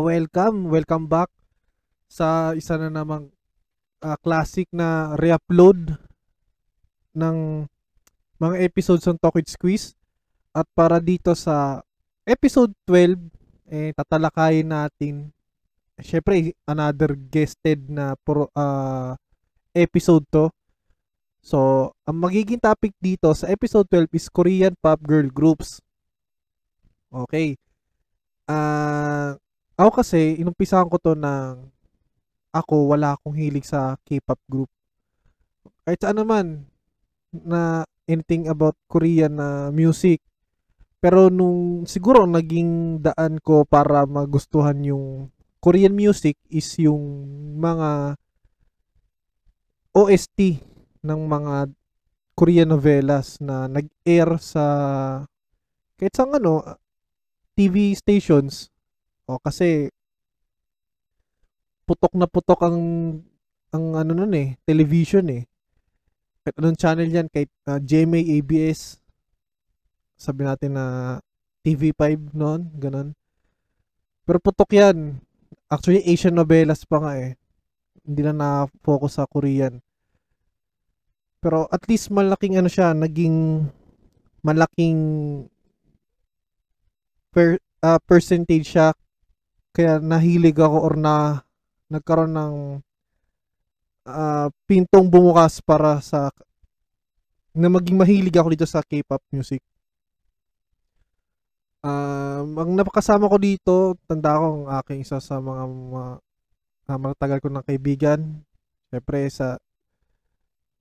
welcome, welcome back sa isa na namang ah, classic na re-upload ng mga episodes ng Talk with Squeeze. At para dito sa episode 12, eh, tatalakayin natin, syempre, another guested na pro, ah, episode to. So, ang magiging topic dito sa episode 12 is Korean pop girl groups. Okay. Ah, ako kasi inumpisahan ko 'to ng ako wala akong hilig sa K-pop group. Kahit saan naman na anything about Korean na music. Pero nung siguro naging daan ko para magustuhan yung Korean music is yung mga OST ng mga Korean novelas na nag-air sa kahit sa ano TV stations o kasi putok na putok ang ang ano nun eh, television eh. Kahit anong channel yan, kahit uh, GMA, ABS, sabi natin na TV5 noon, ganun. Pero putok yan. Actually, Asian novelas pa nga eh. Hindi na na-focus sa Korean. Pero at least malaking ano siya, naging malaking per, uh, percentage siya kaya nahilig ako or na nagkaroon ng uh, pintong bumukas para sa na maging mahilig ako dito sa K-pop music. Uh, ang napakasama ko dito, tanda ko ang aking isa sa mga, mga uh, matagal ko ng kaibigan. Siyempre sa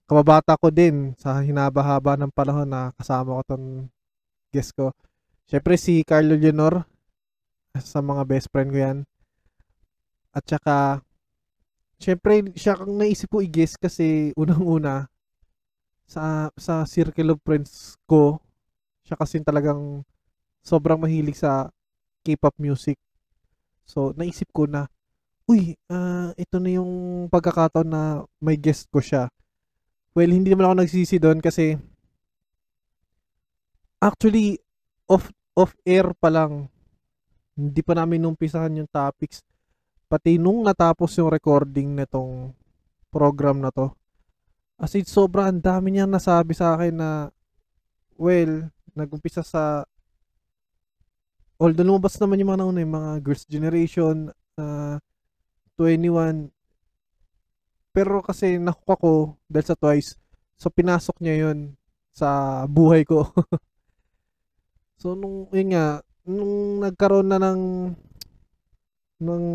kababata ko din sa hinaba-haba ng panahon na kasama ko tong guest ko. Siyempre si Carlo Leonor sa mga best friend ko yan. At saka Siyempre, siya kang naisip ko i-guess kasi unang-una sa sa circle of friends ko, siya kasi talagang sobrang mahilig sa K-pop music. So, naisip ko na, uy, uh, ito na yung pagkakataon na may guest ko siya. Well, hindi naman ako nagsisi doon kasi actually, off, off air pa lang, hindi pa namin numpisahan yung topics pati nung natapos yung recording nitong program na to, as in sobrang dami niyang nasabi sa akin na, well, nagumpisa sa, although lumabas naman yung mga nauna, yung mga Girls' Generation, uh, 21, pero kasi nakuha ko dahil sa Twice, so pinasok niya yun sa buhay ko. so nung, yun nga, nung nagkaroon na ng nung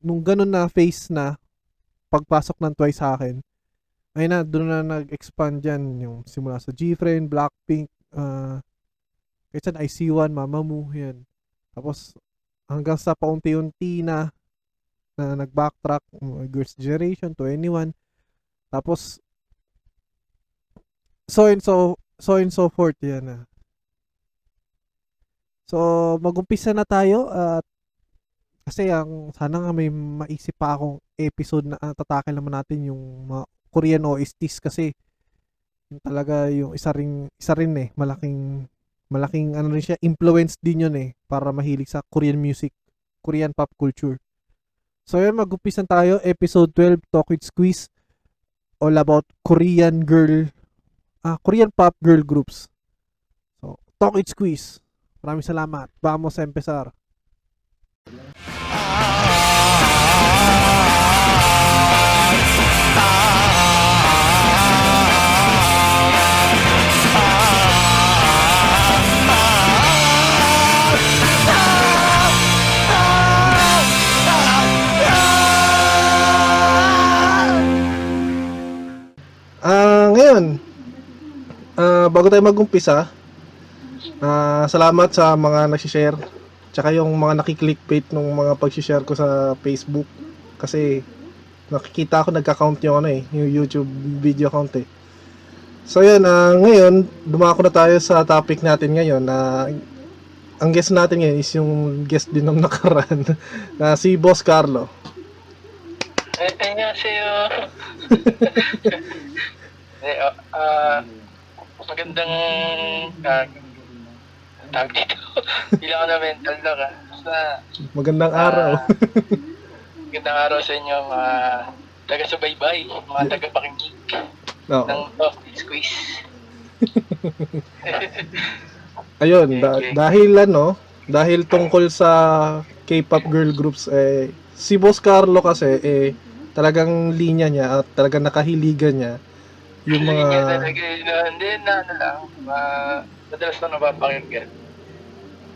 nung ganun na face na pagpasok ng Twice sa akin ay na doon na nag-expand yan yung simula sa G-Friend, Blackpink uh, kahit saan IC1, Mamamoo yan. Tapos hanggang sa paunti-unti na na nag-backtrack Girls' Generation to anyone tapos so and so so and so forth yan na so magumpisa na tayo at kasi ang sana nga may maisip pa akong episode na uh, tatakil naman natin yung mga Korean OSTs kasi yung talaga yung isa ring isa rin eh malaking malaking ano rin siya influence din yun eh para mahilig sa Korean music, Korean pop culture. So yun mag-umpisan tayo episode 12 Talk with Squeeze all about Korean girl ah Korean pop girl groups. So Talk with Squeeze. Maraming salamat. Vamos a empezar. Ah, ngayon, uh, bago tayo mag-umpisa, Uh, salamat sa mga nagsishare. Tsaka yung mga nakiklickbait ng mga pag-share ko sa Facebook. Kasi nakikita ko nagka-count yung ano eh, yung YouTube video count eh. So yun, uh, ngayon, dumako na tayo sa topic natin ngayon na uh, ang guest natin ngayon is yung guest din ng nakaraan na uh, si Boss Carlo. Annyeonghaseyo. eh, uh, magandang uh, tawag dito. Bilang ako na mental na ka. Kamusta? Magandang araw. Ah, Magandang araw sa inyo mga taga-subaybay, mga taga-pakinig Oo. ng Talk Squeeze. Ayun, Okay, da- dahil ano, dahil tungkol sa K-pop girl groups eh si Boss Carlo kasi eh talagang linya niya at talagang nakahiligan niya yung mga talaga, na- hindi na ano lang, ma- madalas na napapakinggan.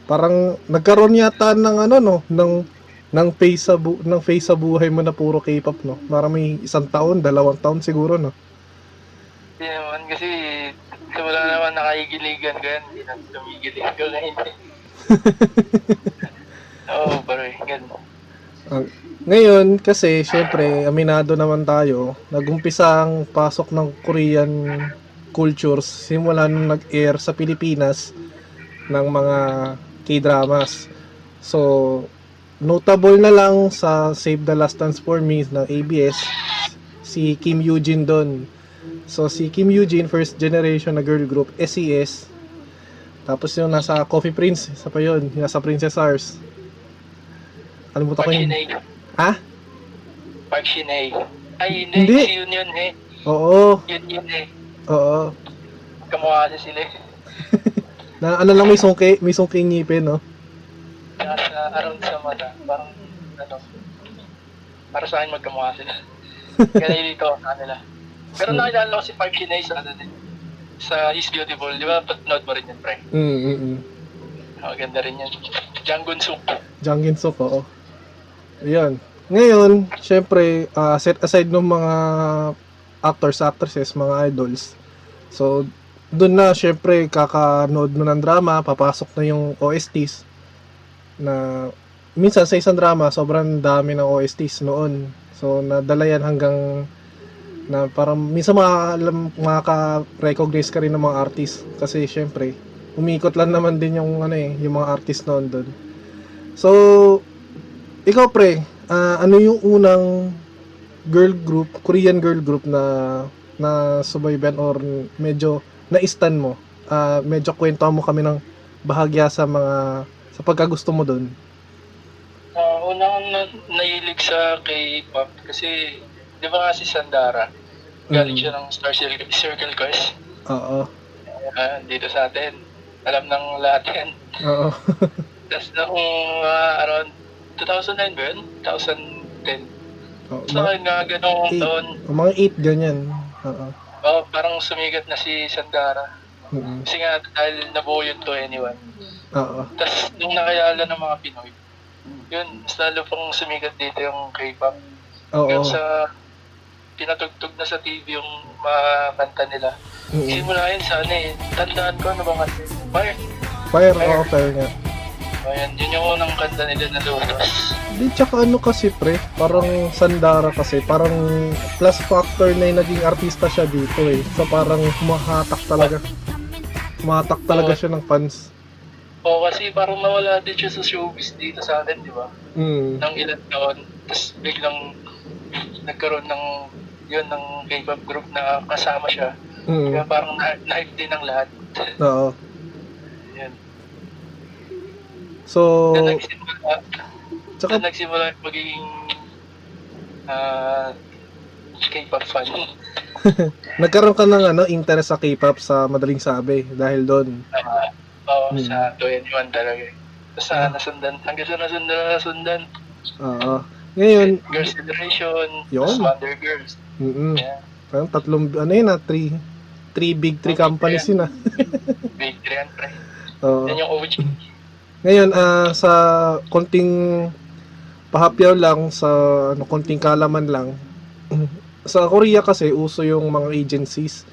Parang nagkaroon yata ng ano no ng ng face sa bu- ng face sa buhay mo na puro K-pop no. Parang may isang taon, dalawang taon siguro no. Hindi naman kasi simula naman nakahigiligan ko yan, hindi na tumigilig ko na hindi. Oo, pare, ganun. Ang- ngayon kasi syempre aminado naman tayo, nagumpisa ang pasok ng Korean cultures simula nung nag-air sa Pilipinas ng mga K-dramas. So notable na lang sa Save the Last Dance for Me ng ABS si Kim Eugene doon. So si Kim Eugene first generation na girl group SES. Tapos yung nasa Coffee Prince, isa pa yun, yung nasa Princess Stars. Kalimutan ko. Shinay. Ha? Park Shinay. Ay, hindi, Hindi. si yun yun eh. Oo, Yun yun eh. oo. Kamukha sila eh. Na ano lang may sungki, may sungki ngipin, no? Nasa around sa mata. Parang, ano, para sa akin magkamukha sila. Kaya dito, ano nila. Pero nakilala ko si Park Shinay sa ano din. Sa He's Beautiful, di ba? Patnood mo rin yun, pre. Mm, mm, mm. Oh, ganda rin yan. Jang Gunsuk. Jang Suk, oo. Ayan. Ngayon, syempre, ah, set aside ng mga actors, actresses, mga idols. So, doon na, syempre, kakanood mo ng drama, papasok na yung OSTs na minsan sa isang drama, sobrang dami ng OSTs noon. So, nadala yan hanggang na parang minsan makakalam, makaka-recognize ka rin ng mga artist kasi syempre umikot lang naman din yung ano eh, yung mga artist noon doon. So, ikaw pre, ah, ano yung unang girl group, Korean girl group na na subayban or medyo na-stan mo? Ah, medyo kwento mo kami ng bahagya sa mga sa pagkagusto mo doon. Uh, unang na, nahilig sa K-pop kasi, di ba kasi Sandara? Galing Mm. siya ng Star Circle, Circle Quest. Oo. Ah, dito sa atin. Alam ng lahat yan. Oo. Tapos noong ah, around 2009 ba yun? 2010. Oo, So, mga, nga ganong Eight. taon, mga 8 ganyan. Oo. oh, parang sumigat na si Sandara. Mm. Kasi nga, dahil nabuo yun to anyone. Oo. Tapos, nung nakilala ng mga Pinoy, yun, mas lalo pang sumigat dito yung K-pop. Oo. Hanggang sa pinatugtog na sa TV yung mga kanta nila. Mm. Simula yun sa ano eh, tandaan ko ano bang kanta. Fire. Fire, oo, fire nga. Ayan, yun yung unang kanta nila na lumabas. Di, tsaka ano kasi pre, parang Sandara kasi, parang plus factor na yung naging artista siya dito eh. So parang humahatak talaga. Humahatak talaga Oo. siya ng fans. O kasi parang nawala din siya sa showbiz dito sa atin, di ba? Mm. Nang ilang taon, tapos biglang nagkaroon ng yun ng K-pop group na kasama siya. Kaya Mm. parang na- na-hype din ng lahat. Oo. So, Doon nagsimula, tsaka, nagsimula yung magiging ah, K-pop fan. nagkaroon ka ng ano, interest sa K-pop sa madaling sabi dahil doon. Ah, Oo, Hmm. sa 21 talaga. eh. Tapos sa nasundan, hanggang sa nasundan na nasundan, Oo. Ngayon, Girls' Generation, Yun. Wonder Girls. mm Yeah. parang tatlong, ano yun ah, three, three big three companies yun ah. Big 3 and pre. Oo. Yan yung OG. Ngayon, ah, sa konting pahapyaw lang, sa ano, konting kalaman lang, sa Korea kasi, uso yung mga agencies.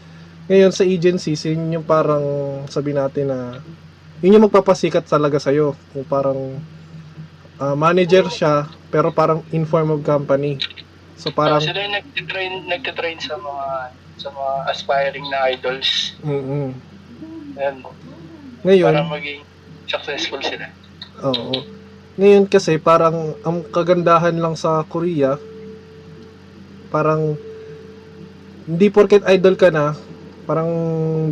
Ngayon, sa agencies, yun yung parang, sabi natin na, yun yung magpapasikat talaga sa'yo. Kung parang, ah, manager siya, pero parang inform of company. So, Parang, parang, sila yung nagtitrain, nagtitrain sa mga sa mga aspiring na idols. mm Yan. Ngayon, Para maging successful sila. Oo. Ngayon kasi parang ang kagandahan lang sa Korea parang hindi porket idol ka na, parang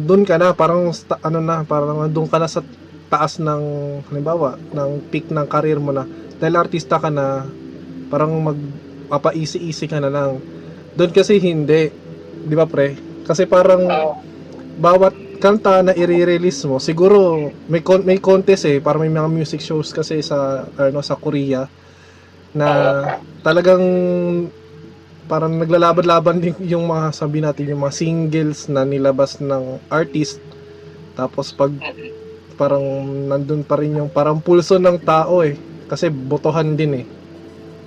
doon ka na, parang sta- ano na, parang doon ka na sa taas ng halimbawa ng peak ng career mo na dahil artista ka na parang magpapa-easy-easy ka na lang. Doon kasi hindi. Di ba pre? Kasi parang bawat kanta na i-release mo, siguro may con- may contest eh, para may mga music shows kasi sa ano sa Korea na talagang parang naglalaban-laban din yung mga sabi natin yung mga singles na nilabas ng artist. Tapos pag parang nandun pa rin yung parang pulso ng tao eh kasi botohan din eh.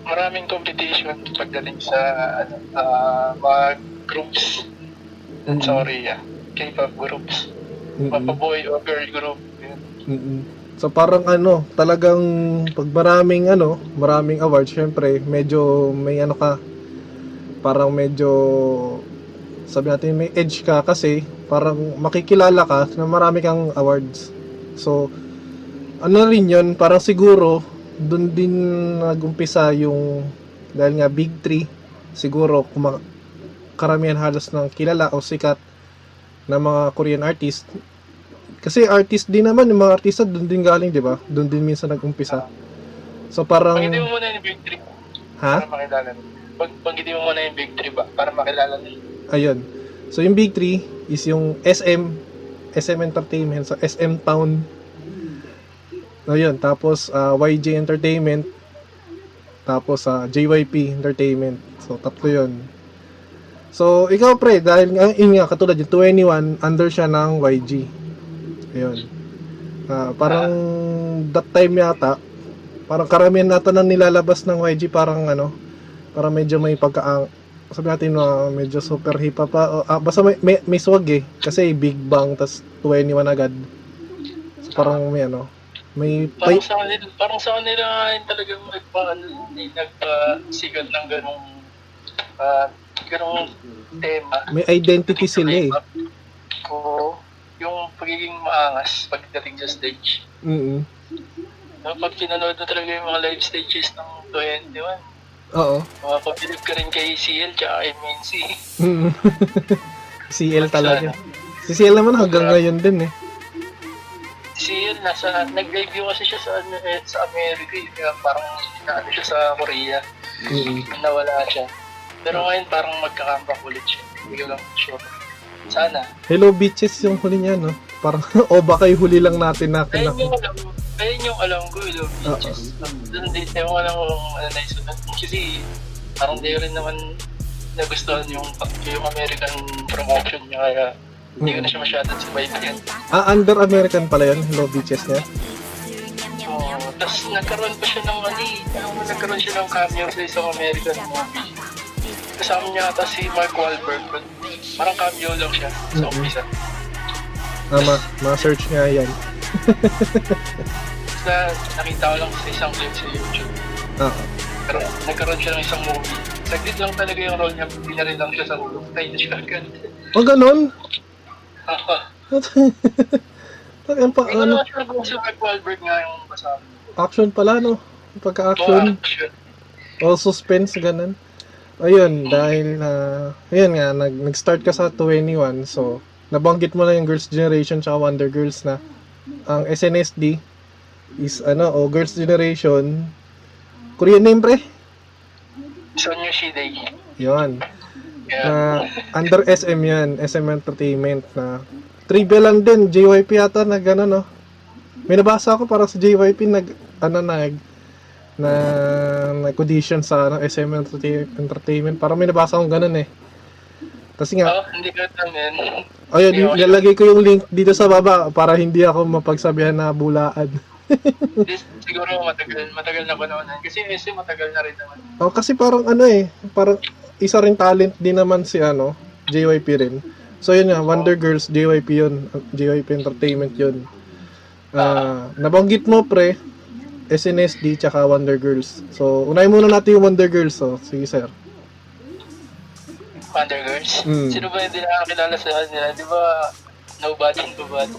Maraming competition pagdating sa ano, ah, mga groups. Sa Korea. K-pop groups. Mm-mm. Mapa-boy o girl group. Yun. Mm-mm. So parang ano, talagang pag maraming ano, maraming awards, syempre medyo may ano ka, parang medyo sabi natin may edge ka kasi parang makikilala ka na marami kang awards. So ano rin yun, parang siguro doon din nagumpisa yung dahil nga big three siguro kuma- karamihan halos ng kilala o sikat na mga Korean artist kasi artist din naman, yung mga artista doon din galing, di ba? Doon din minsan nag-umpisa. So parang, Banggitin mo muna yung big three ha? para makilala. Pag banggitin mo muna yung big three ba para makilala mo. Ayun. So yung big three is yung SM, SM Entertainment, so SM Town. Ayun, tapos ah, YG Entertainment, tapos sa JYP Entertainment. So tatlo yun. So ikaw pre, dahil nga, yun nga, katulad yung 21, under siya ng YG. Ayun. Ah, parang that time yata, parang karamihan nata nang nilalabas ng YG parang ano, parang medyo may pagka sabi natin na medyo super hip hop pa. Ah, basta may, may, may swag eh. Kasi Big Bang, tas 21 agad. So, parang may ano, may Parang pay, sa kanila, parang sa kanila talagang nagpa, eh, nagpa-sigat ng ganong, ah, ganong tema. may identity sila eh. Oo. Yung pagiging maangas pagdating sa stage. Mm No, pag pinanood mo talaga yung mga live stages ng 21, Oo. makapabilib ka rin kay CL tsaka MNC. Mm. CL talaga. Si CL naman hanggang ngayon din eh. CL nasa, nag-debut kasi siya sa, ano, eh, sa America eh, parang naano siya sa Korea. Mm. Nawala siya. Pero ngayon parang magkakambak ulit siya. Hindi ko lang sure. Sana. Hello bitches yung huli niya no. Parang o baka yung huli lang natin na Ayun kinak- yung alam ko. Ayun yung alam ko, yung beaches. Doon din, ewan ko lang kung ano na isulat. Kasi parang di rin naman nagustuhan yung, yung American promotion niya kaya hindi ko na siya masyadong subaybayan. Ah, under American pala yun. Hello bitches niya. Oo. Tapos nagkaroon pa siya ng ano eh, nagkaroon siya ng cameo sa isang American movie. Kasama niya ata si Mark Wahlberg. but Parang cameo lang siya sa umpisa. Ah, ma, ma-search nga yan. Na nakita ko lang sa isang clip sa YouTube. Ah, Pero nagkaroon siya ng isang movie. Saglit lang talaga yung role niya. Pinarin lang siya sa ulo. Tayo na siya agad. oh ganon? Haha. Ano pa, Hindi ano, kung si Mark Wahlberg nga yung kasama. action pala no? Oo, Pagka-action. action. O suspense, ganun. Ayun, dahil na, ayun nga, nag, nag-start ka sa 21, so, nabanggit mo na yung Girls' Generation tsaka Wonder Girls na ang SNSD is, ano, o Girls' Generation, Korean name, pre? Sonyo Shidei. Yun. Kaya, Na, under SM yan, SM Entertainment na, trivia lang din, JYP yata na gano'n, no? May nabasa ako para sa JYP nag, ano, nag, na nag-audition sa ano, SM Entertain- Entertainment. Parang may nabasa akong ganun eh. Kasi nga, oh, hindi ko yan. ayun, Hindi ako nilagay ko yung link dito sa baba para hindi ako mapagsabihan na bulaan. This, siguro matagal, matagal na panahon yan. Kasi SM matagal na rin naman. Oh, kasi parang ano eh, parang isa rin talent din naman si ano, JYP rin. So yun nga, Wonder Girls, JYP yun. JYP Entertainment yun. Ah, nabanggit mo pre, SNSD tsaka Wonder Girls. So, unahin muna natin yung Wonder Girls. So, sige sir. Wonder Girls. Mm. Sino ba hindi nakakilala sa kanila? Di ba, nobody in nobody.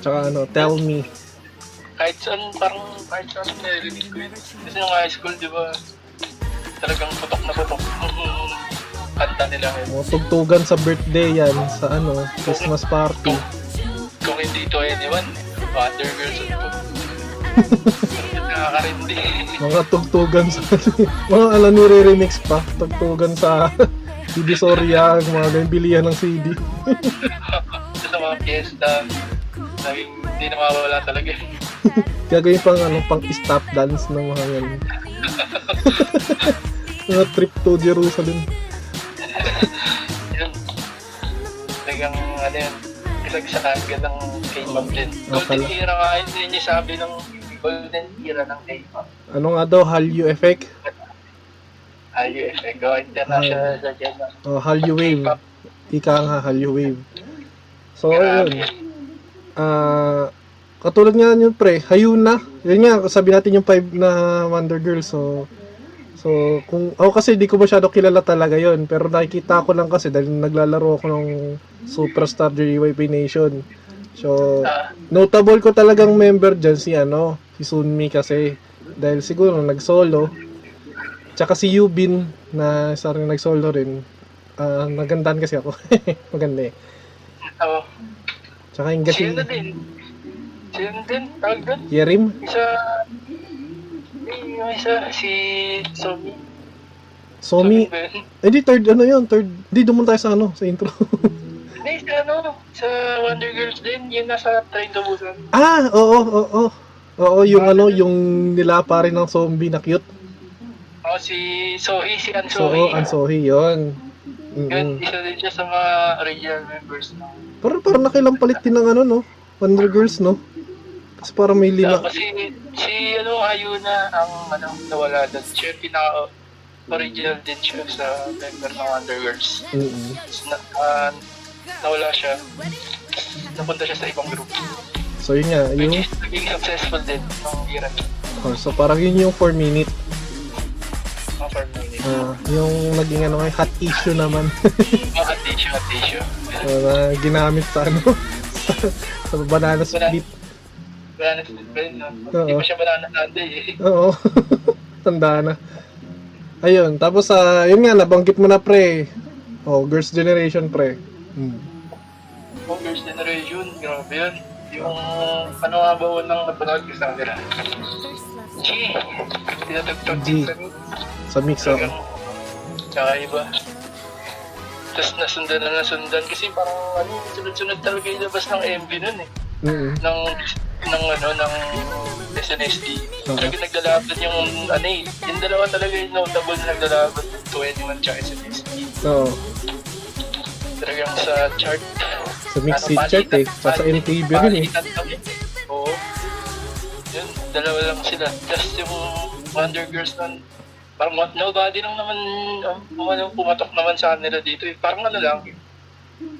Tsaka ano, Tell Me. Kahit saan, parang kahit saan narinig ko yun. Kasi nung high school, di ba, talagang putok na putok. Kanta nila ngayon. O, tugtugan sa birthday yan, sa ano, Christmas party. Kung hindi to anyone, Wonder Girls. Nakakarindi. Mga tugtugan sa mga ano nire-remix pa, tugtugan sa Divisoria, mga ganyan bilihan ng CD. sa mga fiesta. Laging hindi na mawawala talaga. Gagawin pang ano, pang stop dance ng mga ganyan. mga trip to Jerusalem. Yun. Talagang ano yun. Kasagsakan ka ng K-pop din. Golden Akala- era nga yun yung sabi ng golden era ng K-pop. Ano nga daw, Hallyu effect? Hallyu effect. Oh, international sa dyan. Oh, Hallyu wave. Ika nga, Hallyu wave. So, Grabe. ayun. Ah, katulad nga yun pre, Hayuna. Yun nga, sabi natin yung five na Wonder Girls. So, so kung ako kasi di ko masyado kilala talaga yon pero nakikita ko lang kasi dahil naglalaro ako ng Superstar JYP Nation. So, Ah, notable ko talagang member dyan si ano, si Sunmi kasi dahil siguro nag-solo. Tsaka si Yubin na isa rin nag-solo rin. Ah, nagandahan kasi ako. Maganda eh. oh, Tsaka yung sino gasin, din? Sino din? Tawag doon? Yerim. Isa... Yung isa, si Somi. Somi, yun? eh di third ano yun, third, di dumun tayo sa ano, sa intro. Hindi, sa ano, sa Wonder Girls din, yung nasa Train to Busan. ah, oo, oo, oo. Oo, yung ano, yung nilapa rin ng zombie na cute. Oh, si Sohee, si An So, Sohee. oh, ang Sohee yun. Yun, Mm-mm. isa din siya sa mga original members ng Parang, parang nakilang palit din ng ano, no? Wonder Girls, no? Kasi parang may lima. Kasi si ano Ayuna ang ano nawala doon. Siya yung pinaka original din siya sa member ng Wonder Girls. Mm-mm. Na, ah, nawala siya. Napunta siya sa ibang group. So, yun nga, Which yung, is naging successful din nung era oh, so parang yun yung 4 minute. Minute. Ah, yung naging ano, hot issue naman. Mga tissue, hot tissue. So, na ginamit sa ano, sa, sa banana split. Banana split ba yun? no? Hindi pa siya banana sunday eh. Oo. Tanda na. Ayun, tapos sa yun nga nabanggit mo na pre. Oh, Girls Generation pre. Hmm. Oh, Girls' Generation, grabe yun. Yung ano nga ba unang napanood ko sa kanila? G! Tinatagtag G. din sa mix. Sa mix ako. Talagang kakaiba. Tapos nasundan na nasundan kasi parang ano, sunod-sunod talaga yung labas ng MV nun eh. Mm. Ng, ng ano, ng SNSD. Oo. Talaga naglalaban yung ano eh. Yung dalawa talaga yung notable na naglalaban. 21 tsaka SNSD. Oo. Talagang sa chart. Sa mix Ano, chart eh. Sa MTV rin eh. Oo. Yun, dalawa lang sila. Just yung Wonder Girls nun, parang what- nobody lang naman, um, ano, pumatok naman sa kanila dito eh. Parang ano lang,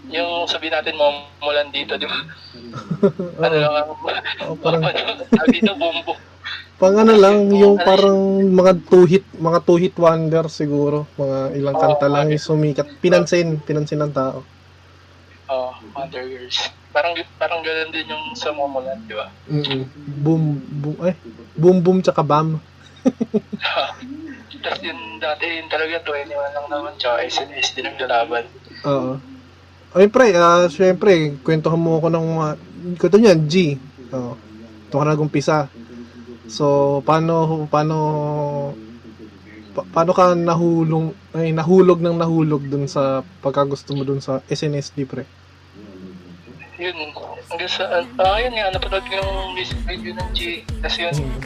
yung sabi natin mo mulan dito, di ba? ano lang ang, Oo, parang sabi dito, bumbo. Pang ano lang yung parang mga two hit, mga two hit wonder siguro. Mga ilang kanta lang yung sumikat. Pinansin, pinansin ng tao. Oh, Wonder Girls. Parang, parang ganun din yung sa Momoland, di ba? Mm. Boom, boom, eh. Boom, boom, tsaka bam. Tapos yun dati yun talaga 21 lang naman tsaka SNSD naglalaban. Oo. Ay, pre, ah, syempre, kwentuhan mo ako ng mga, kwento niyan, G. Oo. Ito ka nagumpisa. So, paano, paano, pa- paano ka nahulong, ay, nahulog ng nahulog dun sa pagkagusto mo dun sa SNSD, pre? Yun, hanggang sa, ah, yun nga, napanood ko yung music video ng G. Kasi yun, Mm.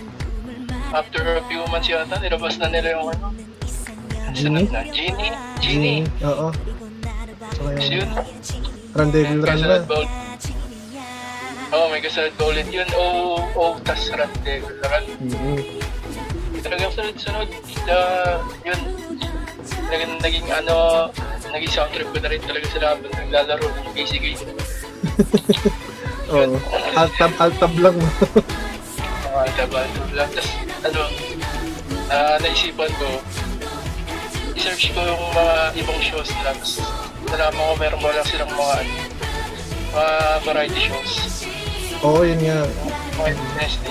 after a few months yata, nilabas na nila yung ano. Genie? Na, Genie, Genie. Oo. So, yun, Rendezvous Run na. Oo, may kasunod ba ulit yun? Oo, oh, tas Run Devil Run. Mm-hmm. Talagang sunod-sunod. Uh, yun, talagang naging ano, naging sound trip ko na rin talaga sila habang naglalaro ng basic game. Oo. Alt-tab, alt-tab lang. mga diba, lang. Tapos, ano, ah naisipan ko, i-search ko yung mga ibang shows nila. Tapos, nalaman ko meron mo lang silang mga, ano, mga variety shows. Oo, yun nga. Mga SD.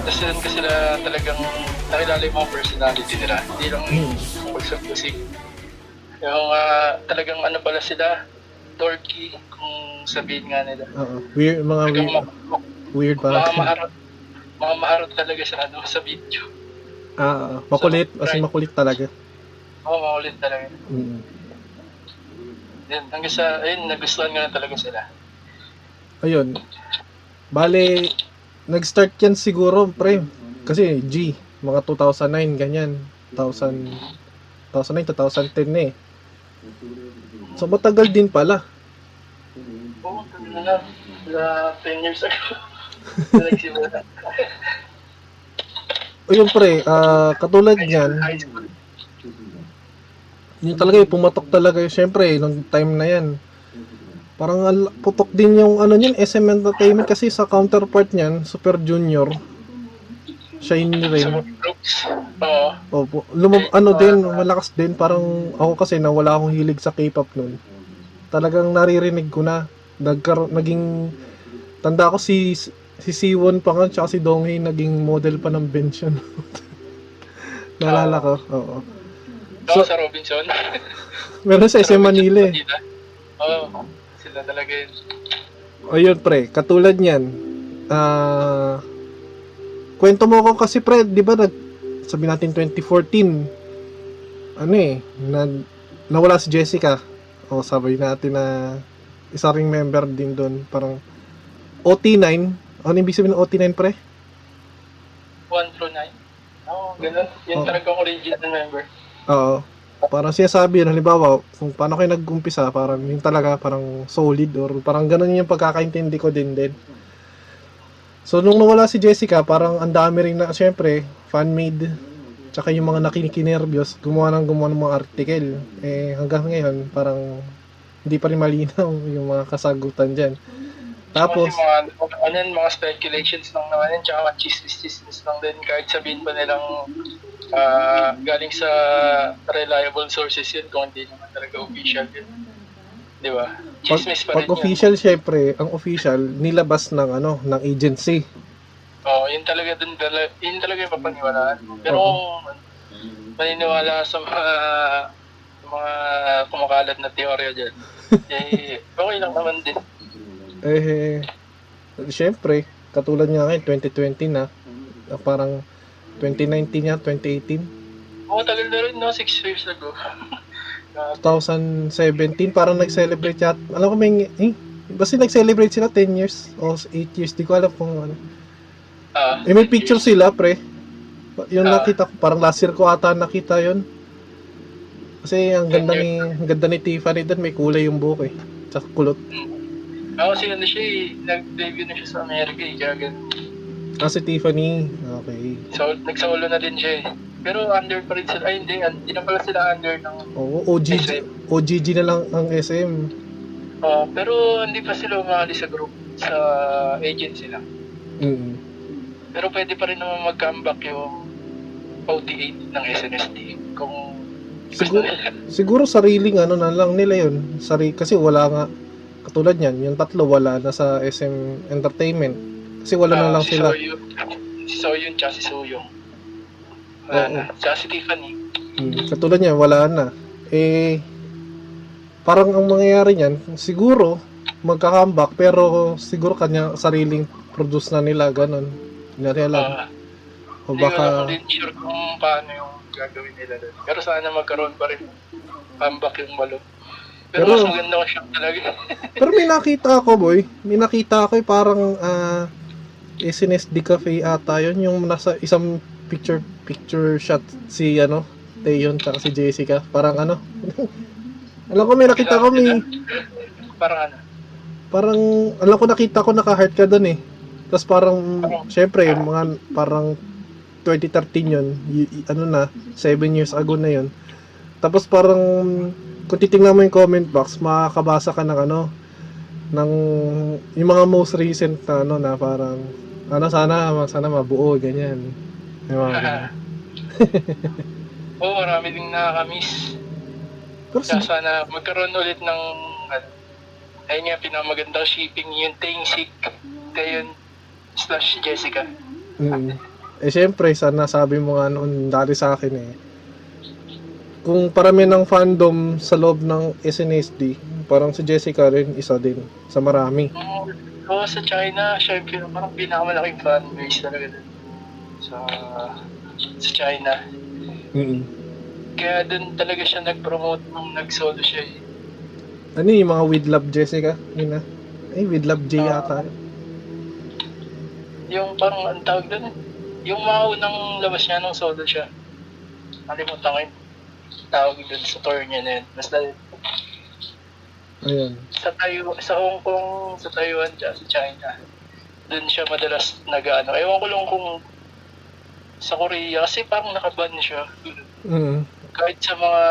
Tapos doon ko sila talagang nakilala yung mga personality nila. Hindi lang Hmm. music. Yung ah, talagang ano pala sila, dorky kung sabihin nga nila. Oo. Weird, mga Talagang weird, ma- weird mga parang. maharot, mga maharot talaga sa ano sa video. Ah, ah, makulit. Kasi right. makulit talaga. Oo, makulit talaga. Mm. Yan, hanggang sa, ayun, nagustuhan nga na talaga sila. Ayun. Bale, nag-start yan siguro, pre. Kasi G, mga 2009, ganyan. 2000, 2009, 2010 na eh. So, matagal din pala. Oo, tagal na. Sa 10 years ago. Nagsimula. Pre, ah, katulad niyan, yun talaga yung pumatok talaga yung syempre, nung time na yan. Parang putok din yung ano niyan, SM Entertainment kasi sa counterpart niyan, Super Junior. Shiny Sa rin. Oo. Opo. Lumab ano din, malakas din. Parang ako kasi na wala akong hilig sa K-pop nun. Talagang naririnig ko na. Nagkar naging, tanda ko si si Siwon pa nga, tsaka si Donghee naging model pa ng bench yun. Naalala ko, oo. Oo, So- sa Robinson. Meron sa SM Manila eh. Oo. Sila talaga yun. O yun pre, katulad niyan. Ah, kwento mo ko kasi pre, 'di ba nag sabi natin 2014. Ano eh, nag nawala si Jessica. O sabi natin na isa ring member din doon, parang OT9. Ano ibig sabihin ng OT9 pre? 1 through 9. Oo, ganun. Yan Oo. talagang original member. Oo. Parang sinasabi, halimbawa, kung paano kayo nag-umpisa, parang yung talaga parang solid or parang ganun yung pagkakaintindi ko din din. So, nung nawala si Jessica, parang ang dami rin na, syempre, fan-made, tsaka yung mga nakinikinervyos, gumawa ng gumawa ng mga article. Eh, hanggang ngayon, parang hindi pa rin malinaw yung mga kasagutan dyan. Tapos, Kasi mga, ano yun, mga speculations lang naman yun, tsaka mga chismis-chismis lang din, kahit sabihin pa nilang ah, galing sa reliable sources yun, kung hindi naman talaga official yun. Di ba? pag, Chismis pa pag yun. official, syempre, ang official, nilabas ng, ano, ng agency. Oo, yun talaga dun, yun talaga yung papaniwalaan. Pero kung maniniwala sa mga mga kumakalat na teorya dyan, eh, okay lang naman din. Eh, syempre, katulad nga ngayon, 2020 na, parang 2019 niya, 2018, Oo, tagal na rin, no? Six years ago. Grabe. 2017, parang nag-celebrate yat. Alam ko may, eh, basta nag-celebrate sila 10 years o 8 years, di ko alam kung ano. Ah, Eh, may picture sila, pre. Yung Ah. nakita ko, parang last year ko ata nakita yon Kasi ang ganda ni, ang ganda ni Tiffany doon, may kulay yung buhok eh. Tsaka kulot. Ako kasi ano siya eh, nag-debut na siya sa Amerika eh, kaya ganun. Ah, si Tiffany. Okay. So, nagsolo na din siya eh. Pero under pa rin sila, ay hindi, hindi na pala sila under ng, Oo, OGG, OGG na lang ang SM. oh, pero hindi pa sila umali sa group, sa agency lang. Mm. Pero pwede pa rin naman mag-comeback yung OT8 ng SNSD kung gusto Siguro, nila. siguro sariling ano na lang nila yun. Sari, kasi wala nga, katulad yan, yung tatlo wala na sa SM Entertainment. Kasi wala na Ah, lang si sila. Soyun, si Soyun tsaka si Soyong. Wala Oo. na. Tsaka si Tiffany. Mm, katulad niya, wala na. Eh, parang ang mangyayari niyan, siguro, magka-comeback, pero siguro kanya sariling produce na nila, ganun. Hindi natin alam. Ah, o Hindi ko baka, alam din sure kung paano yung gagawin nila doon. Pero sana magkaroon pa rin comeback yung malo. Pero, Pero- mas maganda ko siya talaga. pero may nakita ako, boy. May nakita ako, eh, parang, ah, SNSD Cafe ata yun, yung nasa isang picture picture shot si ano, Taeyon tsaka si Jessica. Parang ano, alam ko may nakita ko may, Parang ano. parang alam ko nakita ko naka-heart ka doon eh. Tapos parang syempre yung mga parang 2013 yun, y- y- ano na, 7 years ago na yun. Tapos parang kung titingnan mo yung comment box, makakabasa ka ng ano ng yung mga most recent na ano na parang ano sana sana mabuo ganyan. Yung mga ganyan. Oo, marami ding nakakamiss. Pero Kaya si- sana magkaroon ulit ng ano, ayun nga, pinamagandang shipping yung Tangsik Tayon slash Jessica. Mm. Eh syempre, sana sabi mo nga noon dati sa akin eh. Kung parami ng fandom sa loob ng SNSD, Parang si Jessica rin, isa din. Sa marami. Oo, sa China, pin- parang pinakamalaking fan base talaga dun. Sa, sa China. mm Kaya dun talaga siya nag-promote nung nag-solo siya eh. Ano yung mga with love Jessica? Yun na. Ay, with love J Ah. ata. Yung parang, ang tawag dun eh. Yung mga unang labas niya nung solo siya. Nalimutan ko yung tawag dun sa tour niya na yun. Basta Ayun. sa Taiwan, sa Hong Kong, sa Taiwan, tsaka sa China. Doon siya madalas nag-ano. Ewan ko lang kung sa Korea, kasi parang nakaban siya. Mm. Kahit sa mga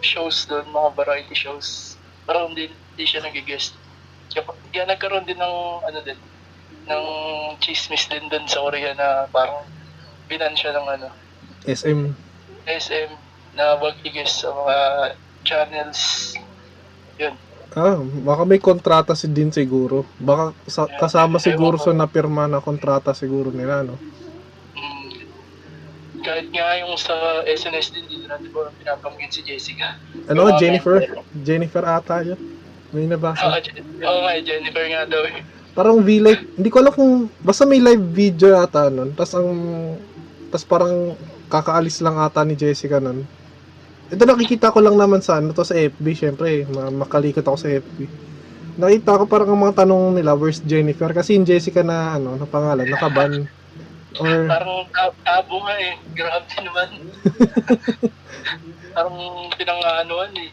shows doon, mga variety shows, parang hindi, hindi siya nag-guest. Kaya, kaya nagkaroon din ng, ano din, ng chismis din doon sa Korea na parang binan siya ng ano, SM. SM na wag i-guest sa mga channels. Yun. Ah, baka may kontrata si din siguro. Baka sa, kasama siguro sa napirma na kontrata siguro nila, no? Mm, kahit nga yung sa SNS din, dito natin po pinapanggit si Jessica. Ano, mga Jennifer? member. Jennifer ata yun. May Oo, nabasa. Je- oo nga, Jennifer nga daw eh. Parang V-Live. Hindi ko alam kung... Basta may live video ata nun. Tapos ang... Tapos parang kakaalis lang ata ni Jessica nun. Ito nakikita ko lang naman sa ano to sa FB. Syempre, ma- makalikot ako sa FB. Nakita ko parang ang mga tanong nila, where's Jennifer? Kasi yung Jessica na ano, na pangalan, nakaban. Or, Parang tabo nga eh. Grabe naman. parang pinangaanuan eh.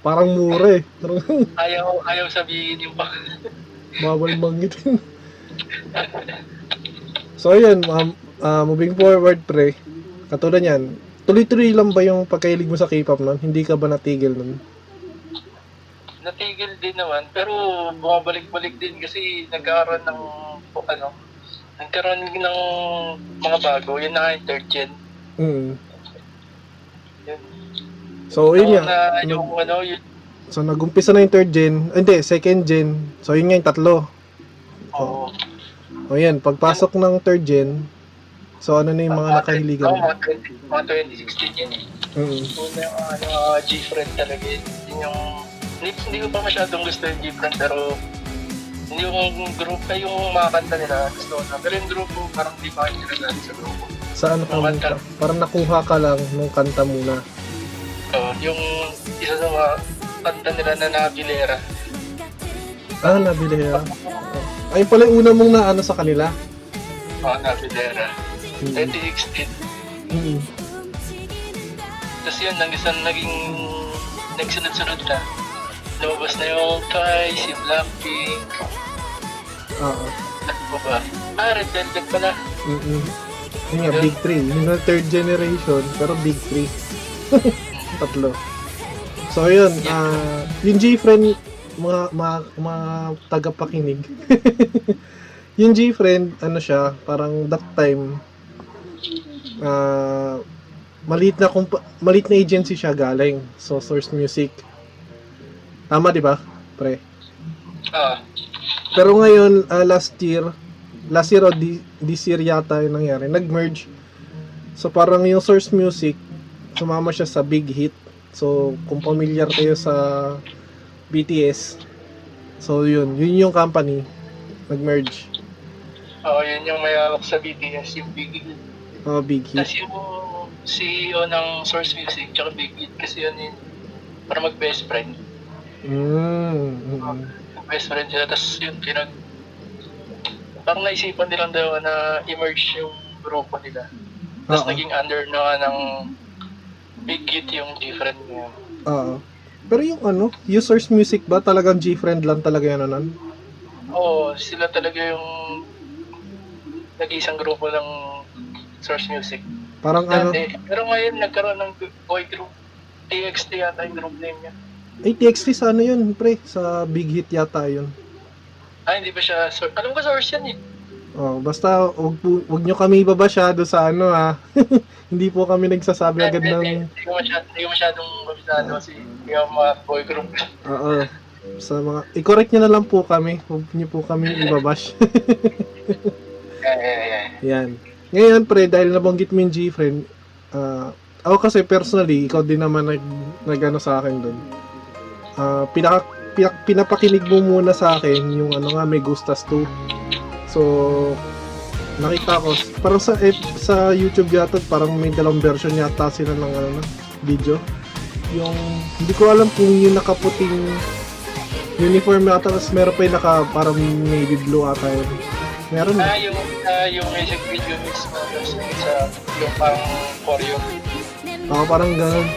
parang mura eh. Parang Ayaw, ayaw sabihin yung pa. bawal banggitin. so, ayun, um, uh, moving forward, pre. Katulad yan, tuloy-tuloy lang ba yung pagkahilig mo sa K-pop nun? Hindi ka ba natigil nun? Natigil din naman, pero bumabalik-balik din kasi nagkaroon ng, ano, nagkaroon ng mga bago. Yun na yung third gen. Mm. Yun. So, yun Oo, nga. na yung ano, yun, So, nag-umpisa na yung third gen. Ah, Hindi, second gen. So, yun nga yung tatlo. oo. O yan, pagpasok ng third gen, so ano na yung mga nakahiligan Oo, mo? mga, 20, mga 2016 yun eh. Mm. Una yung ano, uh, G-Friend talaga yun. Yun yung, hindi, hindi ko pa masyadong gusto yung G-Friend pero hindi yung group na yung mga kanta nila gusto ko na. Pero yung grupo parang di pa kayo nila sa grupo. Sa ano ka, kanta. parang nakuha ka lang nung kanta muna. So, yung isa sa mga kanta nila na nakapilera. Ah, nabili ka. Ayun pala yung una mong na ano sa kanila. Mga nakapilera. Mm. 2016. Mm. Tapos yun, nang isang naging nagsunod-sunod na. Lumabas na yung Twice, yung Blackpink, Oo. ano ba? Ah, Red Velvet pala. Mm-mm. Yun nga, big 3. Yung na third generation, pero big 3. Tatlo. So, yun. ah yung G-Friend, mga, mga, mga tagapakinig. yung G-Friend, ano siya, parang that time, ah maliit na kumpa- maliit na agency siya galing. So, Source Music. Tama, di ba? Pre. Ah, Pero ngayon, ah, last year, last year o di, this year yata yung nangyari, nag-merge. So parang yung Source Music, sumama siya sa Big Hit. So kung familiar kayo sa BTS, so yun, yun yung company, nag-merge. oo, yun yung may hawak sa BTS, yung Big Hit. Oh, Big Hit. Tapos yung CEO ng Source Music, tsaka Big Hit, kasi yun yun, para mag-best friend. Mm, mm, Best friend sila, tapos yun, pinag... Parang naisipan nilang daw na i-merge yung grupo nila. Tapos naging under na ng Big Hit yung different niya. Oo. Pero yung ano, yung Source Music ba talagang G-Friend lang talaga yan ano? Oo, sila talaga yung nag-isang grupo ng Source Music. Parang ano, Dati, pero ngayon nagkaroon ng boy group. TXT yata yung group name niya. ay TXT sa ano yun, pre? Sa Big Hit yata yun. Ah, hindi ba siya source? Alam ko source yan eh. Oh, basta wag, po, wag nyo kami ibabasyado sa ano ha. Hindi po kami nagsasabi agad Hindi, ng Hindi ko masyadong, hindi ko masyadong kabisado kasi yung mga boy group. Oo. Sa mga i-correct nyo na lang po kami. Huwag nyo po kami ibabash. Eh, eh, eh. Yan. Ngayon pre, dahil nabanggit mo yung G-friend, ah, ako kasi personally, ikaw din naman nag, nag ano sa akin doon. ah, pinaka, pinak- pinapakinig mo muna sa akin yung ano nga may Gustas 2. So, nakita ko, parang sa, eh, sa YouTube yata, parang may dalawang version yata sila ng ano, video. Yung, hindi ko alam kung yung nakaputing uniform yata, tapos meron pa yung naka, parang navy blue ata yun. Meron Ah, yung, ah, yung music video mismo, yung sa, yung parang choreo. Oo, parang ganun.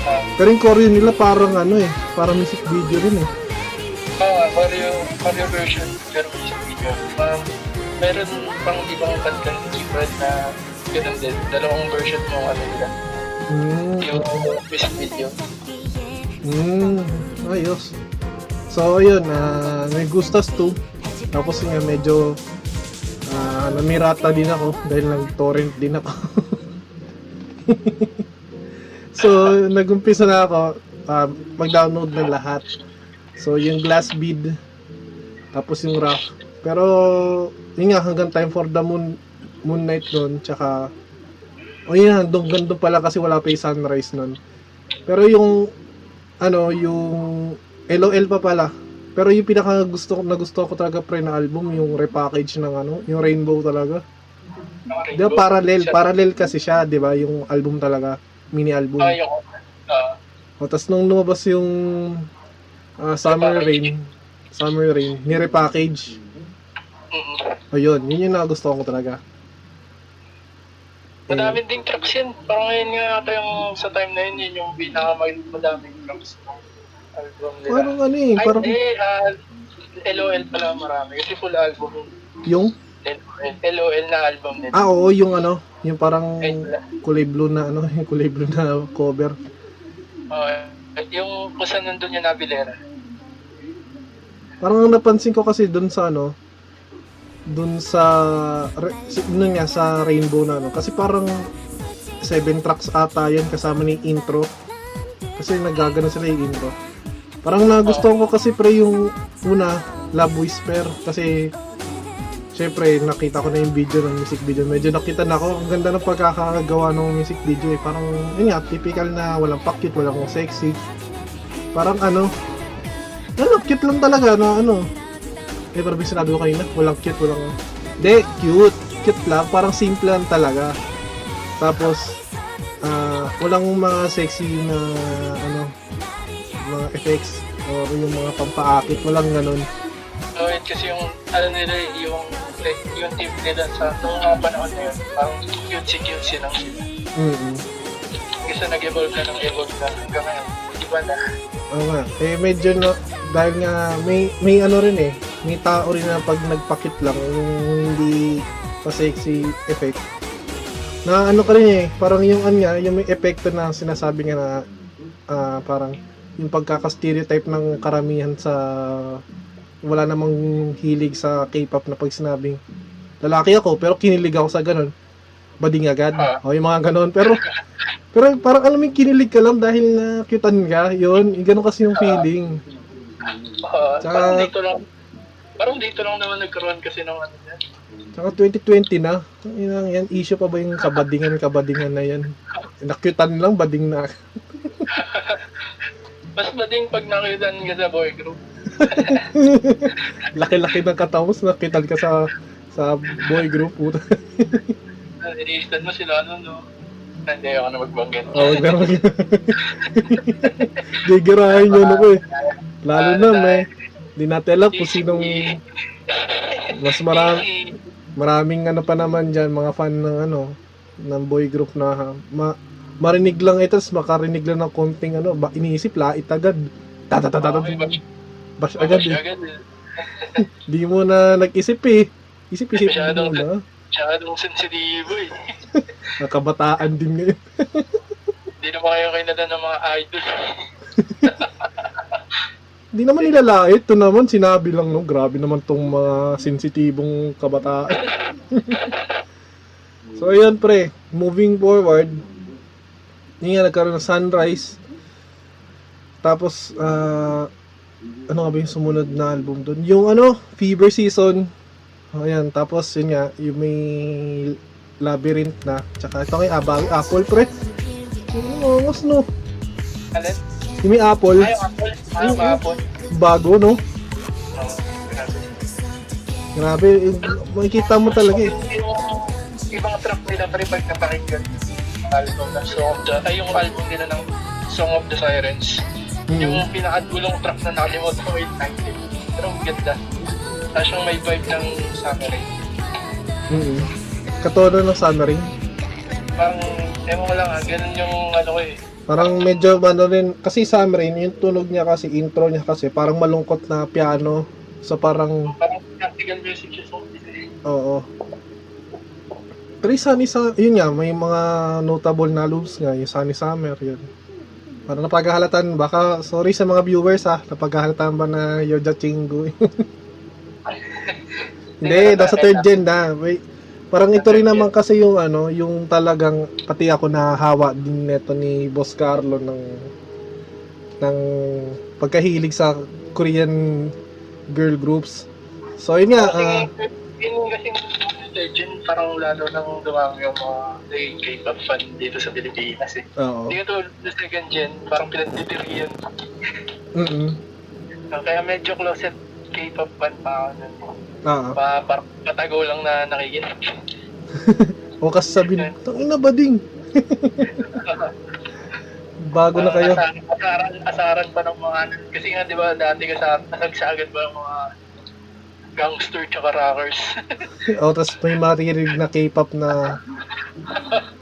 Ah, Pero yung choreo nila parang ano eh, parang music video rin eh. ah, choreo, choreo version, pero music video. Um, meron pang ibang kantang keyboard na ganun din. Dalawang version mo ano nila. Mm, Yung music video. mm, ayos. So, yun, ah, may Gustas 2. Tapos nga medyo ah, namirata din ako dahil nag-torrent din ako. so, nagumpisa na ako ah, mag-download ng lahat. So, yung Glass Bead, tapos yung Rough. Pero, yun nga, hanggang Time for the Moon, Moon Night nun, tsaka, o yun, hanggang pala kasi wala pa yung sunrise nun. Pero yung, ano, yung LOL pa pala. Pero yung pinaka gusto ko na gusto ko talaga pre na album, yung repackage ng ano, yung Rainbow talaga. Rainbow. parallel, Siya- parallel kasi siya, di ba? Yung album talaga, mini album. Ah, yung, ah, O, tas nung lumabas yung ah, Summer Rain, Summer Rain, ni-repackage. mm, O yun, yun yung nagustuhan ko talaga. Eh, madami ding tracks yun. Parang ngayon nga ata yung sa time na yun, yun yung pinakamadaming tracks album nila. parang ano eh, Ay, parang eh, ah, LOL pala marami. Kasi full album yung LOL, LOL na album nila. ah oo, yung ano, yung parang Ay, kulay blue na ano, yung kulay blue na cover. Oh, yung kung saan nandun yung Nabilera. Parang napansin ko kasi dun sa ano, dun sa, dun nga sa Rainbow na ano, kasi parang seven tracks ata yan kasama ni intro. Kasi nagagano sila yung intro. Parang nagustuhan ko kasi pre yung una, Love Whisper. Kasi, syempre, nakita ko na yung video ng music video. Medyo nakita na ako. Ang ganda ng pagkakagawa ng music video eh. Parang, yun nga, typical na walang pakit, walang sexy. Parang ano, ano, cute lang talaga na ano. Eh, parang sinabi ko kanina, walang cute, walang... De, cute. Cute lang, parang simple lang talaga. Tapos, ah, walang mga sexy na, ano, mga effects or yung mga pampaakit, walang ganun. So, yun kasi yung, ano nila, eh, yung, yung team nila sa nung mga panahon na yun, parang cutesy-cutesy lang sila. mm Kasi nag-evolve na nag-evolve na hanggang ngayon. Iba na. Oo nga. Eh, medyo na, dahil nga, may, may ano rin eh, may tao rin na pag nagpakit lang, yung hindi pa sexy effect, na ano ka rin eh, parang yung ano nga, yung may epekto na sinasabi nga na, ah, parang, yung pagkaka-stereotype ng karamihan sa, wala namang hilig sa K-pop na pag sinabing, lalaki ako, pero kinilig ako sa ganun, bading agad. Ah. O yung mga ganun. Pero, pero parang alam mo yung kinilig ka lang dahil na cutean ka, yun, yung ganun kasi yung feeling. Uh, Tsaka- parang dito lang, parang dito lang naman nagkaroon kasi ng ano yan. Saka 2020 na, yun yan, issue pa ba yung kabadingan-kabadingan na yan? Nakyutan lang, bading na. Mas mading pag nakitan ka sa boy group. Laki-laki ng katapos, nakitan ka sa sa boy group. Puta. Iniistan mo sila, ano, no? Hindi ako na magbanggit. Oo, gano'n. Gigirahin yun ako eh. Lalo na, may, di natin alam kung sinong mas marami, maraming ano pa naman dyan, mga fan ng ano, ng boy group na ma, marinig lang ito, tapos makarinig lang ng konting ano, ba, iniisip, lait agad. Tatatatatap. Okay, bash- agad eh. agad eh. Di mo na nag-isip eh. Isip-isip mo na. Masyadong sensitibo eh. Nakabataan din ngayon. Hindi naman kayo kinala ng mga idol. Di naman nilalait. Ito naman, sinabi lang, no? Grabe naman tong mga sensitibong kabataan. so, ayan, pre. Moving forward, yun nga, nagkaroon ng sunrise. Tapos, ah, ano nga ba yung sumunod na album doon? Yung ano, Fever Season. Oh, ayan, tapos yun nga, yung may Labyrinth na. Tsaka ito kay Abang Apple, pre. Oh, mas no. Alin? Yung may Apple. Ay, yung Apple. Ano, kahapon. Bago, no? Oh, grabe. Makikita mo talaga eh. Yung ibang track nila, pero pag napakinggan album ng Song of the, ay yung album nila ng Song of the Sirens. Yung Mm. pinakadulong track na nakalimutan ko yung title. Pero ang ganda. Tapos yung may vibe ng Summer Rain. Mm. Katono ng Summer Rain. Parang, ewan ko lang ha, ganun yung ano ko eh. Parang medyo ano rin, kasi Summer Rain, yung tunog niya kasi, intro niya kasi, parang malungkot na piano. So parang, Parang classical music siya song nila eh. Pero yung Sunny Summer, yun nga, may mga notable na loops nga, yung Sunny Summer, yun. Parang napaghahalatan, baka, sorry sa mga viewers ha, napaghahalatan ba na Yoja Chingu? Hindi, nasa third gen na. Wait, parang ito rin naman kasi yung ano, yung talagang pati ako nahawa din neto ni Boss Carlo ng ng pagkahilig sa Korean girl groups. So yun nga, ah, kasi legend, parang lalo nang dumami yung mga naging K-pop fan dito sa Pilipinas eh. oo. Hindi ko to the second gen, parang pinagtitiriyan. Mm. Kaya medyo closet K-pop fan pa ako nun. Oo. Pa, parang patago lang na nakikinig. O kasi sabi nila, tangina ba ding? Bago na kayo. Asaran, asaran, asaran pa ng mga ano. Kasi nga, di ba, dati kasar, nasagsagan ba ng mga gangster tsaka rockers. O tapos may maririnig na K-pop na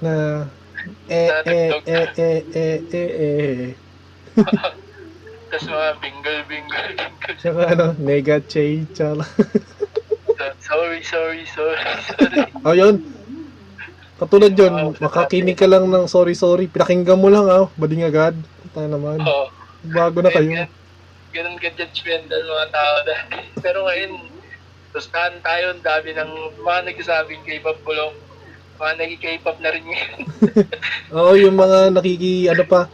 na eh eh eh eh eh eh eh Tapos mga bingle, bingle, bingle. Tsaka ano, nega chay chala. Sorry, sorry, sorry, sorry. O yun. Katulad yun, makakinig ka lang ng sorry sorry, pinakinggan mo lang ah, bading agad. Tayo naman. Oo. Bago na kayo. Ganun ka judgmental mga tao dati. Pero ngayon, tustahan tayo, ang dami ng mga nagsasabing K-pop bulong. Mga naging K-pop na rin ngayon. Oo, yung mga nakiki, ano pa,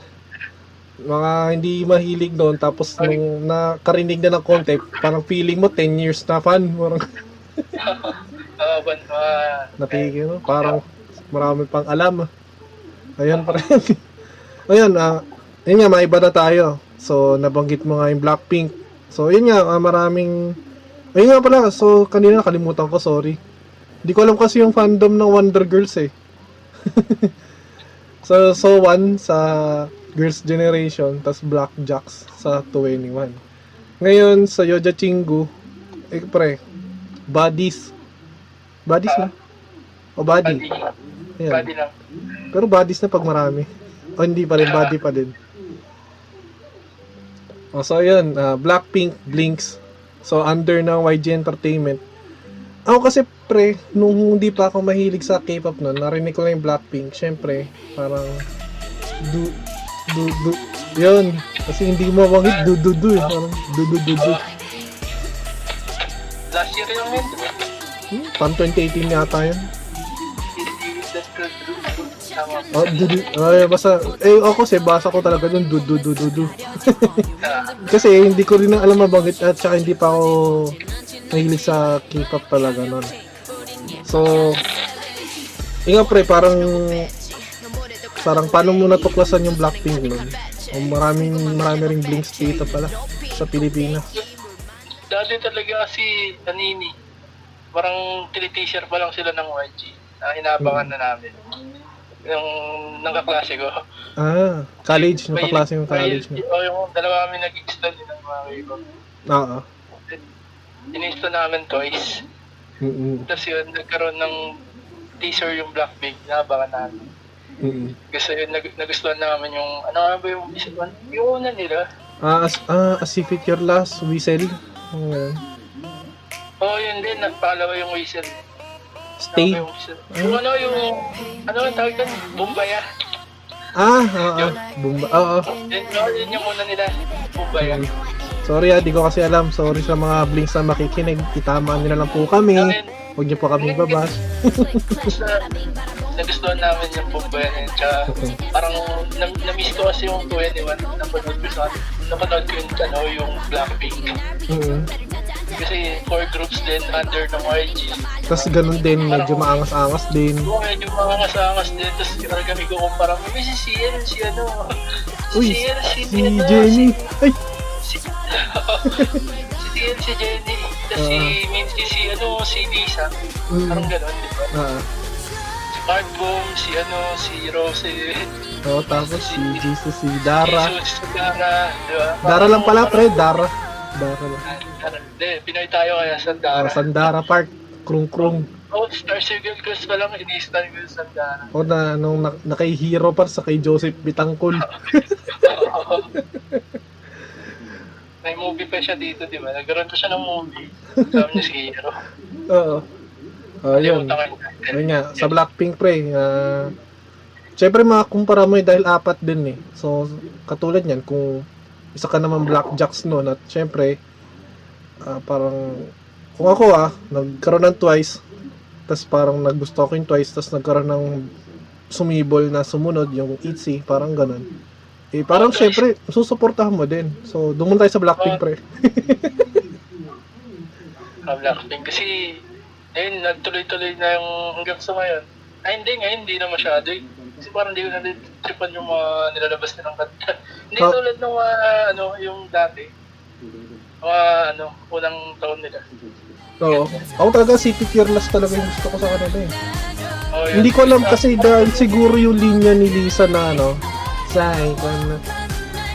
mga hindi mahilig doon, tapos nung nakarinig na ng konti, parang feeling mo 10 years na fan. Parang Oo, ban, mga... napigil, no? parang marami pang alam. Ayun pa rin. Ayun, ah, yun nga, maiba na tayo. So, nabanggit mo nga yung Blackpink. So, yun nga, ah, maraming... Ayun nga pala, so kanina nakalimutan ko, sorry. Hindi ko alam kasi yung fandom ng Wonder Girls eh. so, so one sa Girls' Generation, tas Black Jacks sa 21. Ngayon, sa Yoja Chingu, eh, pre, Bodies. Bodies na? O body? Body, Ayan. body lang. Pero bodies na pag marami. O hindi pa rin, body pa din. O, so yun, ah, Blackpink, Blinks. So, under ng YG Entertainment. Ako kasi, pre, nung hindi pa ako mahilig sa K-pop nun, narinig ko lang yung Blackpink. Siyempre, parang, du, du, du, yun. Kasi hindi mo mawangit, du, du, du. eh. Parang, du, du, du, du. Last year lang yun, di ba? Hmm, pan 2018 yata yun. Hindi. Oh, du, du, ay, basta, eh, ako kasi, basa ko talaga dun, du, du, du, du, du. Ah, Kasi hindi ko rin na alam mabanggit at saka hindi pa ako mahilig sa K-pop talaga nun. So, yun nga pre, parang parang paano mo natuklasan yung Blackpink nun? O maraming marami ring blinks dito pala sa Pilipinas. dati talaga kasi Nanini, parang tili-teaser pa lang sila ng YG na inabangan na namin. Yung nangkaklase ko. Ah, college, nakaklase yung college mo. O yung dalawa kami nag-install din ng mga ko. Oo. In-install namin Toys. Mm-mm. Tapos yun, nagkaroon ng teaser yung Blackpink, inabangan namin. Mm-mm. Gusto yun, nag- nagustuhan namin yung, ano nga ba yung isa? Yung una nila. Ah, as, ah, as if it your last whistle. Oo, oh, yun din, nagpalawa yung whistle. Stay. Yung, ano, yung, ano ang tawag doon? Bumbaya. Ah, oo. Bumba. Oo. Yun, yun, yun yung una nila. Bumbaya. Sorry ah, di ko kasi alam. Sorry sa mga blinks na makikinig. Itamaan na lang po kami. Namin, Huwag niyo po kami babas. sa, nagustuhan namin yung Bumbaya na yun. Tsaka, parang, na, na-miss ko kasi yung 21. Napanood ko sa, napanood ko yung, ano, yung Blackpink. Mm. Kasi four groups din under ng YG. Tapos ganun din, medyo maangas-angas din. Oo, medyo mga kasangas din. Tapos kaya kami ko kumpara, may si Ciel, si ano, Uy, si si, Si ano, Jenny. Ay, si Si, si si Jenny. Tapos si Ah. Minzy, si ano, si Lisa. Mm. Parang gano'n, di ba? Ah, Si Mark Boom, si ano, si Rose. oh, tapos si Jesus, si Dara. Jesus, si Dara, di ba? Dara lang pala, pre. Dara. Dara lang. Ah. Hindi, Pinoy tayo kaya sa Ah, Dara. Sandara Park. Krung krung. Oh, Star Circle Cruise pa lang, ini-star ko sa Dara. O na, nung na, na kay Hero pa sa kay Joseph Bitangkol. May movie pa siya dito, di ba? Nagkaroon pa siya ng movie. Sabi niya si Hero. Oo. Oh, yun. Ko. Ayun nga, sa Blackpink pre, ah Siyempre makakumpara mo eh, dahil apat din eh. So, katulad niyan, kung isa ka naman Blackjacks noon at siyempre, ah, parang, kung ako ah, nagkaroon ng twice, tas parang nagusto ko yung twice, tas nagkaroon ng sumibol na sumunod, yung ITZY, parang ganun. Eh, parang Oh, siyempre, susuportahan mo din. So, doon tayo sa Blackpink pre. Ah, Blackpink. Kasi, ayun, nagtuloy-tuloy na yung hanggang sa ngayon. Ay, hindi ngayon, hindi na masyado eh. Kasi parang hindi ko na tripan yung mga nilalabas nilang kanta. hindi Oh. tulad ng mga, ano, yung dati. Mga, ano, unang taon nila. Oo. Ako talaga, City Fearless talaga yung gusto ko sa kanila eh. Oh, yun. Hindi ko alam kasi dahil siguro yung linya ni Lisa na ano, say, kan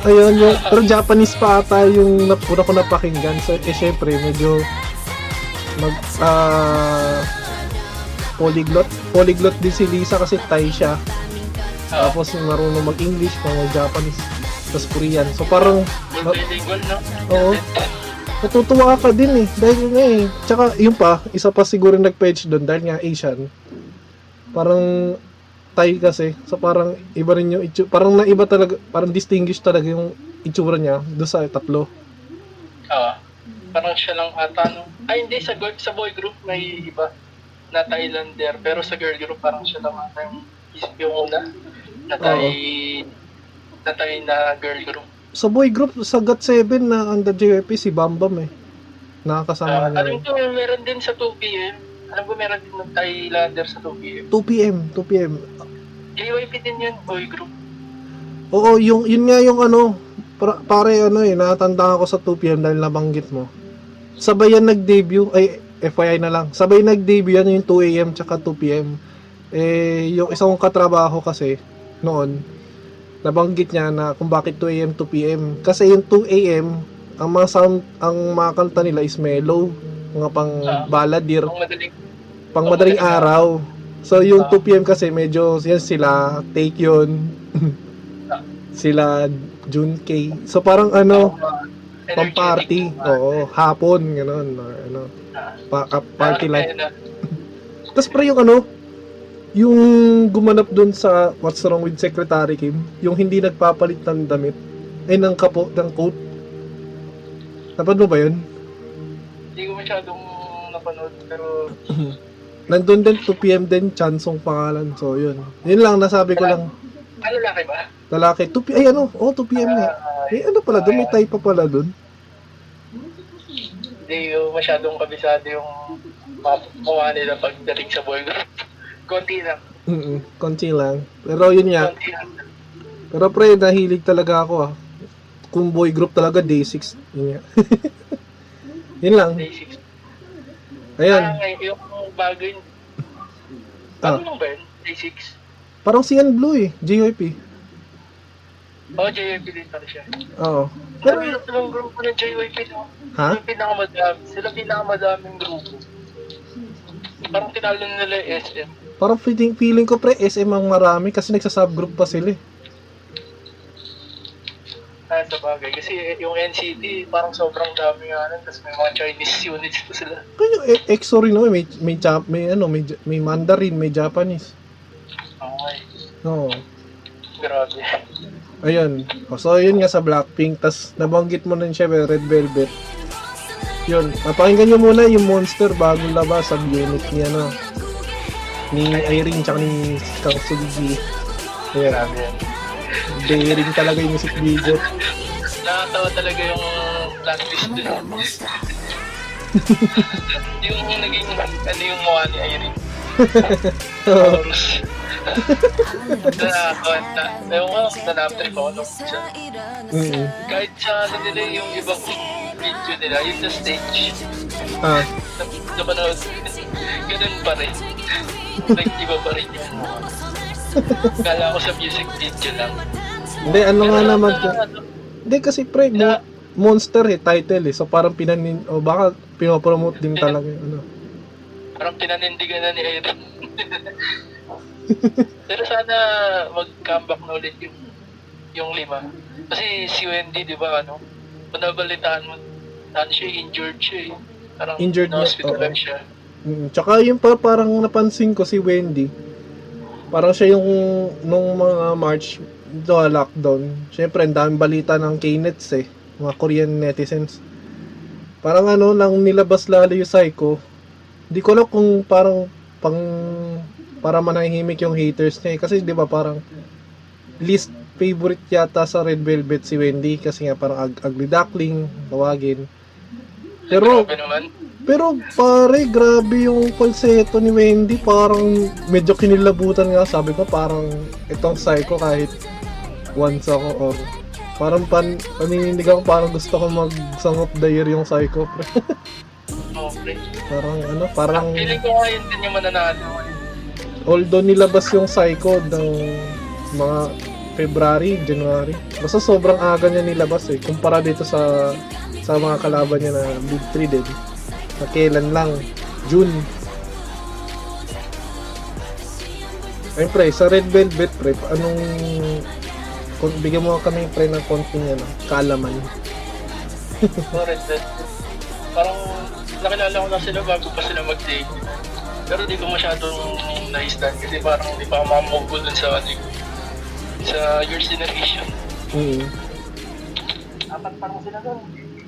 Ayun, yung, pero Japanese pa ata yung napuna ko napakinggan. So, eh, syempre, medyo mag, ah, polyglot. Polyglot din si Lisa kasi Thai siya. Ah, Tapos marunong mag-English, mag-Japanese, tapos Korean. So, parang, multilingual, no? oo, natutuwa ka din eh. Dahil nga eh. Tsaka yun pa, isa pa siguro nag-page doon dahil nga Asian. Parang Thai kasi. So parang iba rin yung itsura. Parang naiba talaga, parang distinguished talaga yung itsura niya doon sa tatlo. Ah, parang siya lang ata, no? Ay, hindi, sa, girl, sa boy group may iba na Thailander. Pero sa girl group, parang siya lang ata yung, yung una na Thai, na Thai na girl group. Sa boy group, sa GOT7 na under JYP, si Bambam eh. Nakakasama Ah, niya alam ko, meron din sa 2PM. Alam ko, meron din ng Thailander sa 2PM. 2pm, 2pm. JYP din yun, boy group. Oo, yung, yun nga yung ano, para, pare ano eh, natanda ako sa 2pm dahil nabanggit mo. Sabay yan nag-debut, ay FYI na lang, sabay nag-debut yan yung 2am tsaka 2pm. Eh, yung isang kong katrabaho kasi, noon, nabanggit niya na kung bakit 2am 2pm. Kasi yung 2am, ang mga sound, ang mga kanta nila is mellow, mga pang Ah. balladir, Ang madaling, pang Pang madaling araw. So yung Ah. 2pm kasi medyo yan sila take yun. Ah. sila Junkei. So parang ano, energetic. pang party. Oo, hapon gano'n or ano, pa, party life. Tapos pre yung ano, yung gumanap dun sa What's Wrong with Secretary Kim, yung hindi nagpapalit ng damit, ay ng kapo, ng coat. Napad mo ba yun? Masyadong napanood, pero Nandun din 2pm din, Chansong pangalan. So yun. Yun lang, nasabi ko lang. ano laki ba? Lalaki. 2 ay ano? Oh, 2 p.m. nga. Ah, Eh, ano pala doon? May type pa pala doon. Hindi masyadong kabisado yung mga nila pagdating sa boy group. Konti lang. Mm konti lang. Pero yun nga. Pero pre, nahilig talaga ako ah. Kung boy group talaga, day 6. Yun nga. yun lang. Day 6. Ayan. Ah, yung bago yun. Ah. Ano lang ba yun? Day 6. Parang Ian Blue eh. JYP. Oo, oh, JYP din pala siya. Oo. Pero yung yung grupo ng JYP, no? ha? Yung pinakamadami. Sila pinakamadaming grupo. Parang tinalo nila yung SM. Parang feeling, feeling ko pre, SM ang marami kasi nagsasubgroup pa sila eh. Ah, sa bagay. Kasi yung NCT, parang sobrang dami nga nun. Tapos may mga Chinese units pa sila. Kaya yung EXO rin may, may, may, ano, may, may Mandarin, may Japanese. Okay. Oo. Grabe. Ayun. So, yun nga sa Blackpink. tas nabanggit mo na siya, Red Velvet. Yun. Napakinggan nyo muna yung Monster bagong labas sa unit ni ano ni Irene tsaka ni Kang Sugi. Ayan. Grabe yan. Daring talaga yung music video. Nakatawa talaga yung plot twist dun. yung naging, ano yung mukha ni Irene. Taurus. Nakakanta. Ewan ko, nanap-trip ako nung isa. Mm. Kahit sa ano nila yung ibang video nila, yung sa stage, Ah, na- napanood, ganun pa rin. like, iba pa rin yung Kala ko sa music video lang. hindi, ano nga naman na- ka. ano, Hindi kasi pre, mo- monster eh, title eh. So parang pinanin, o baka pinopromote din talaga yung ano. Parang pinanindigan na ni Aaron. Pero sana mag-comeback na ulit yung yung lima. Kasi si Wendy, di ba, ano, manabalitaan mo, ano siya, injured siya eh. Parang Injured na, na-hospitalize oo. siya. Mm, tsaka yung pa, parang napansin ko si Wendy, parang siya yung nung mga March do lockdown. Syempre, ang daming balita ng Knets eh, mga Korean netizens. Parang ano, lang nilabas lalo yung Psycho. Hindi ko alam kung parang pang para manahimik yung haters niya eh. Kasi 'di ba parang least favorite yata sa Red Velvet si Wendy kasi nga parang ug- ugly duckling, tawagin. Pero Grabe naman. Pero pare, grabe yung falsetto ni Wendy. Parang medyo kinilabutan nga. Sabi ko parang itong psycho kahit once ako or parang pan, paninindig ako parang gusto ko mag Song of the Year yung psycho. pre. Okay. parang ano, parang Feeling ko nga yun din yung mananalo. although nilabas yung psycho ng mga February, January. Basta sobrang aga niya nilabas eh. Kumpara dito sa sa mga kalaban niya na Big 3 din. Na kailan lang? June. Ayun pre, sa Red Velvet pre, anong kung bigyan mo kami pre ng konting ano, kaalaman. So, Red Dead. Parang nakilala ko na sila bago pa sila mag-date. Pero di ko masyadong na-stand kasi parang di pa makamove dun sa ano, sa Your Generation. Mm. Apat parang sila dun.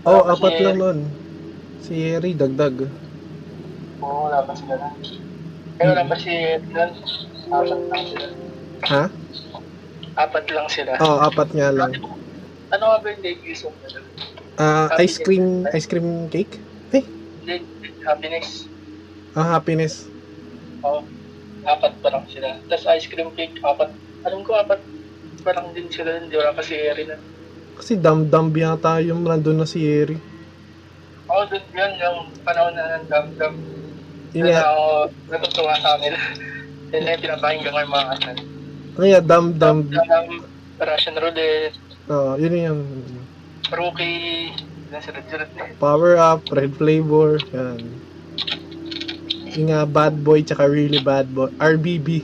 Oh, Wala pa apat lang nun. Si Eri, dagdag. Oo, wala pa sila dun. Kaya wala pa si Ednan. Apat lang sila. Ha? Apat lang sila. Oh, apat nga lang. Ano nga ba yung debut song nila? Ah, ice cream, ice cream cake? Eh, Hindi, Happiness. ah, happiness. Oo. Apat pa lang sila. Tapos ice cream cake, apat. Alam ko apat pa lang din sila. Hindi wala pa si Erin na. Kasi dam-dam yata yung nandun na si Eri. Oo, dun yun, yung panahon na ng dam-dam. Yun nga, ako natutuwa sa kanila. Yun na yung pinapakinggan ko yung mga kanan. kaya dam-dam, Dam, Russian Roulette, oh, yun yung Rookie, sunod-sunod na power up, red flavor, yan. Yung nga, bad boy, tsaka really bad boy, RBB.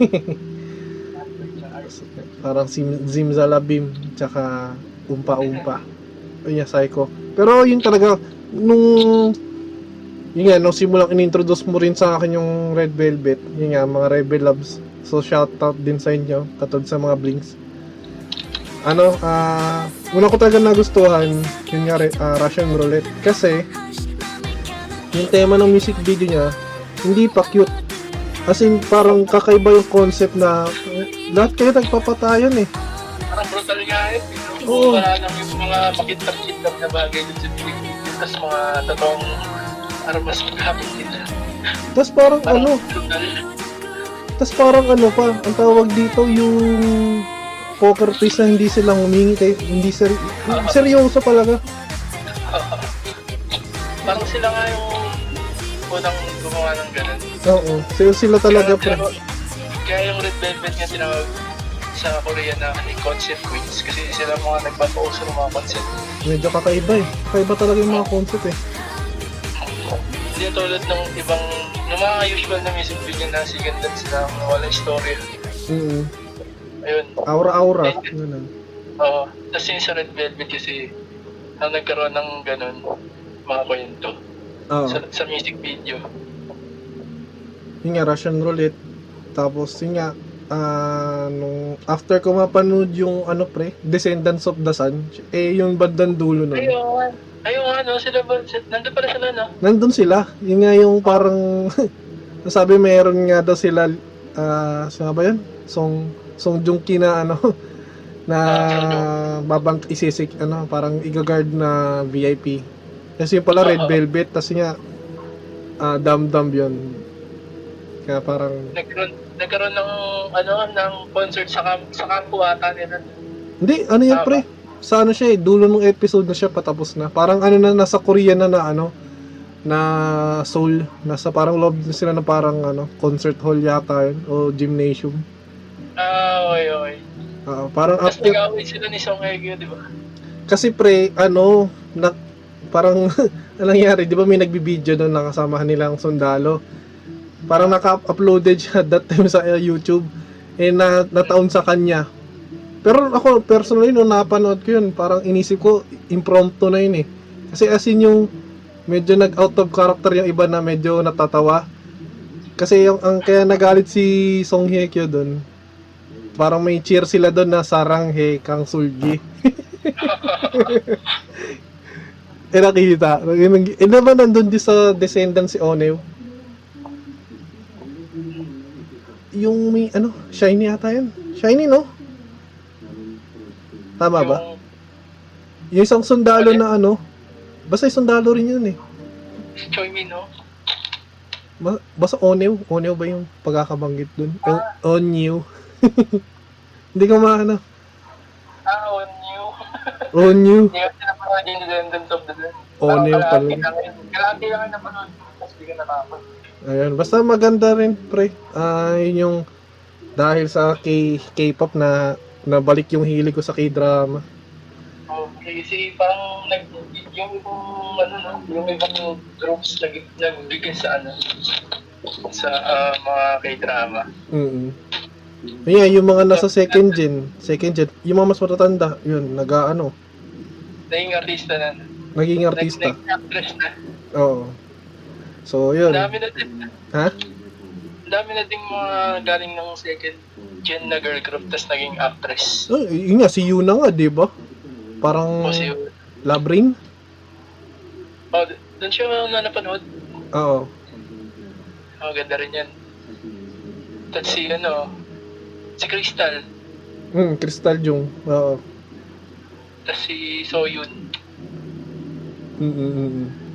Parang si Zimzalabim, tsaka umpa-umpa. Yun yung psycho. Pero yun talaga, nung yun nga, nung simulang in-introduce mo rin sa akin yung Red Velvet, yun nga, mga Rebel Loves. So, shoutout din sa inyo, katulad sa mga Blinks. Ano, ah, una ko talaga nagustuhan, yun nga, ah, Russian Roulette. Kasi, yung tema ng music video niya, hindi pa cute. As in, parang kakaiba yung concept na lahat kayo nagpapatayan eh. Parang brutal nga eh. Oo. Wala lang yung mga makintap-kintap na bagay dun sa Tapos mga totoong armas gamit nila. Tapos parang Parang ano. Tapos parang ano pa, ang tawag dito yung poker face na hindi sila humingi kay hindi ser seryoso talaga. Parang sila nga yung unang gumawa ng ganun. Oo, sila, sila talaga pre. Kaya, kaya yung Red Velvet nga tinawag sa Korea na ano, yung concept queens kasi sila mga nagpapauso ng mga concept. Medyo kakaiba eh. Kakaiba talaga yung mga concept eh. Hindi tulad ng ibang, ng mga usual na music video na sigandan sila ng walang story. Mm Ayun. Aura-aura. Ganun. Oo. Tapos yung sa Red Velvet kasi, ang nagkaroon ng ganun, mga kwento. Oo. Sa, sa music video. Yung nga, Russian Roulette. Tapos yun nga, ah, nung after ko mapanood yung ano pre, Descendants of the Sun, eh yung bandang dulo nun. Ayun. Ayun ano, sila ba? Nandun pala sila, no? Nandun sila. Yun nga yung parang sabi meron nga daw sila ah sino ba yun? Song Song Joong-ki na ano na babang isisik ano parang igagard na VIP. Kasi yung pala Red. Velvet tas nga ah Dam Dam yun. Kaya parang, Nagkaroon, nagkaroon ng, ano, ng concert sa, camp, sa campo ata nila. hindi, ano yan pre? Sa ano siya eh, dulo ng episode na siya patapos na. Parang ano na, nasa Korea na na ano, na Seoul. Nasa parang loob na sila na parang ano, concert hall yata yun, o gymnasium. Ah, okay, okay. Ah, parang Tapos after, nag-away sila ni Song Hye Kyo, di ba? kasi pre, ano, na, parang, ano nangyari, di ba may nagbibideo doon nakasamahan nilang sundalo. Parang naka-uploaded siya that time sa YouTube. Eh, na, nataon sa kanya. Pero ako, personally, nung napanood ko yun, parang inisip ko, impromptu na yun eh. Kasi as in yung, medyo nag-out of character yung iba na medyo natatawa. Kasi yung, ang kaya nagalit si Song Hye Kyo doon, parang may cheer sila doon na sarang he kang sulgi. eh nakita. Eh naman nandun din sa Descendant si Onew. Yung may ano, shiny ata yun. Shiny no? Tama ba? Yung isang sundalo na ano, basta yung sundalo rin yun eh. Choi Min, no? Ba- Basta Onew, Onew ba yung pagkakabanggit dun? O- Onyu. Hindi ko maano. Ah, on you. Onyu. Hindi ka pinapanood yung Descendants of the Dead. Onew Parang pala. Kalahati lang yung napanood. Tapos di ka nakapag. Ayun, basta maganda rin, pre. Ah, yun yung dahil sa K K-pop na nabalik yung hilig ko sa K-drama. Okay, kasi parang nag, yung ano, no, yung ibang groups nag, nagbigay sa ano, sa ah, mga k-drama. Mm. Yeah, yung mga nasa second gen, second gen, yung mga mas matatanda, yun, nag-ano, Naging artista na. naging Nag, artista. naging actress na. Oo. So, yun. Dami na din. Ha? Dami na din mga galing ng second gen na girl group tapos naging actress. Oh, yun nga, si Yuna nga, di ba? Parang O si Labrin? Oh, doon siya na napanood. Oo. Oh, ganda rin yan. Tapos si ano, si Crystal. Hmm, Crystal Jung. Oo. Tapos si Soyun. Mm, mm, mm, mm. Eh,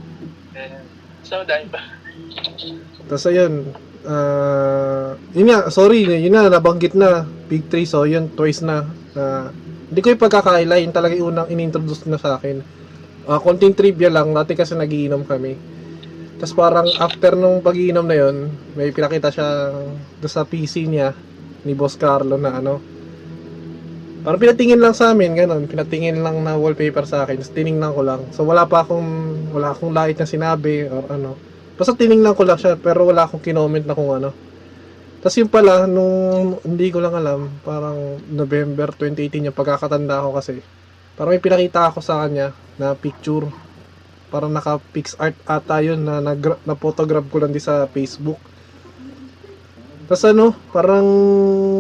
so, dahil ba? Tapos ayun, ah, yun nga, sorry, yun nga, nabanggit na, Big 3, so yun, twice na, na hindi ko yung pagkakaila, yun talaga yung unang inintroduce na sa akin. Ah, konting trivia lang, dati kasi nagiinom kami. Tapos parang after nung pagiinom na yun, may pinakita siya sa PC niya, ni Boss Carlo na ano, parang pinatingin lang sa amin, ganun, pinatingin lang na wallpaper sa akin, tapos tiningnan ko lang. So wala pa akong, wala akong light na sinabi, or ano, Basta tiningnan ko lang siya pero wala akong kinoment na kung ano. Tapos yung pala, nung hindi ko lang alam, parang November 2018 yung pagkakatanda ko kasi. Parang may pinakita ako sa kanya na picture. Parang naka pix art ata yun na, na, na photograph ko lang di sa Facebook. Tapos ano, parang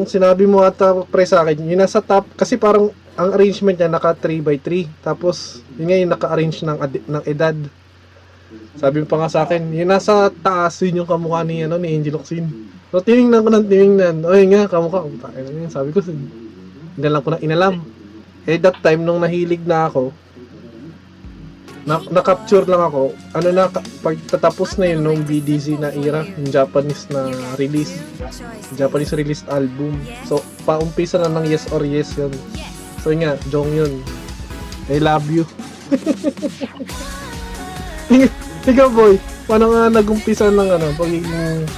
sinabi mo ata pre sa akin, yung nasa top, kasi parang ang arrangement niya naka 3 by 3 Tapos, yun nga yung naka-arrange ng, adi- ng edad. Sabi mo pa nga sa akin, yung nasa taas yun yung kamukha ni, ano, ni Angel Oxin. So, tinignan ko ng tinignan. O, yun nga, kamukha. Yun. Sabi ko, hindi lang ko na inalam. Eh, that time, nung nahilig na ako, na, na-capture lang ako, ano na, pagtatapos na yun nung BDC na era, yung Japanese na release, Japanese released album. So, paumpisa na ng Yes or Yes yun. So, yun nga, Jong. I love you. Ikaw boy, paano nga nagumpisa ng ano, pagiging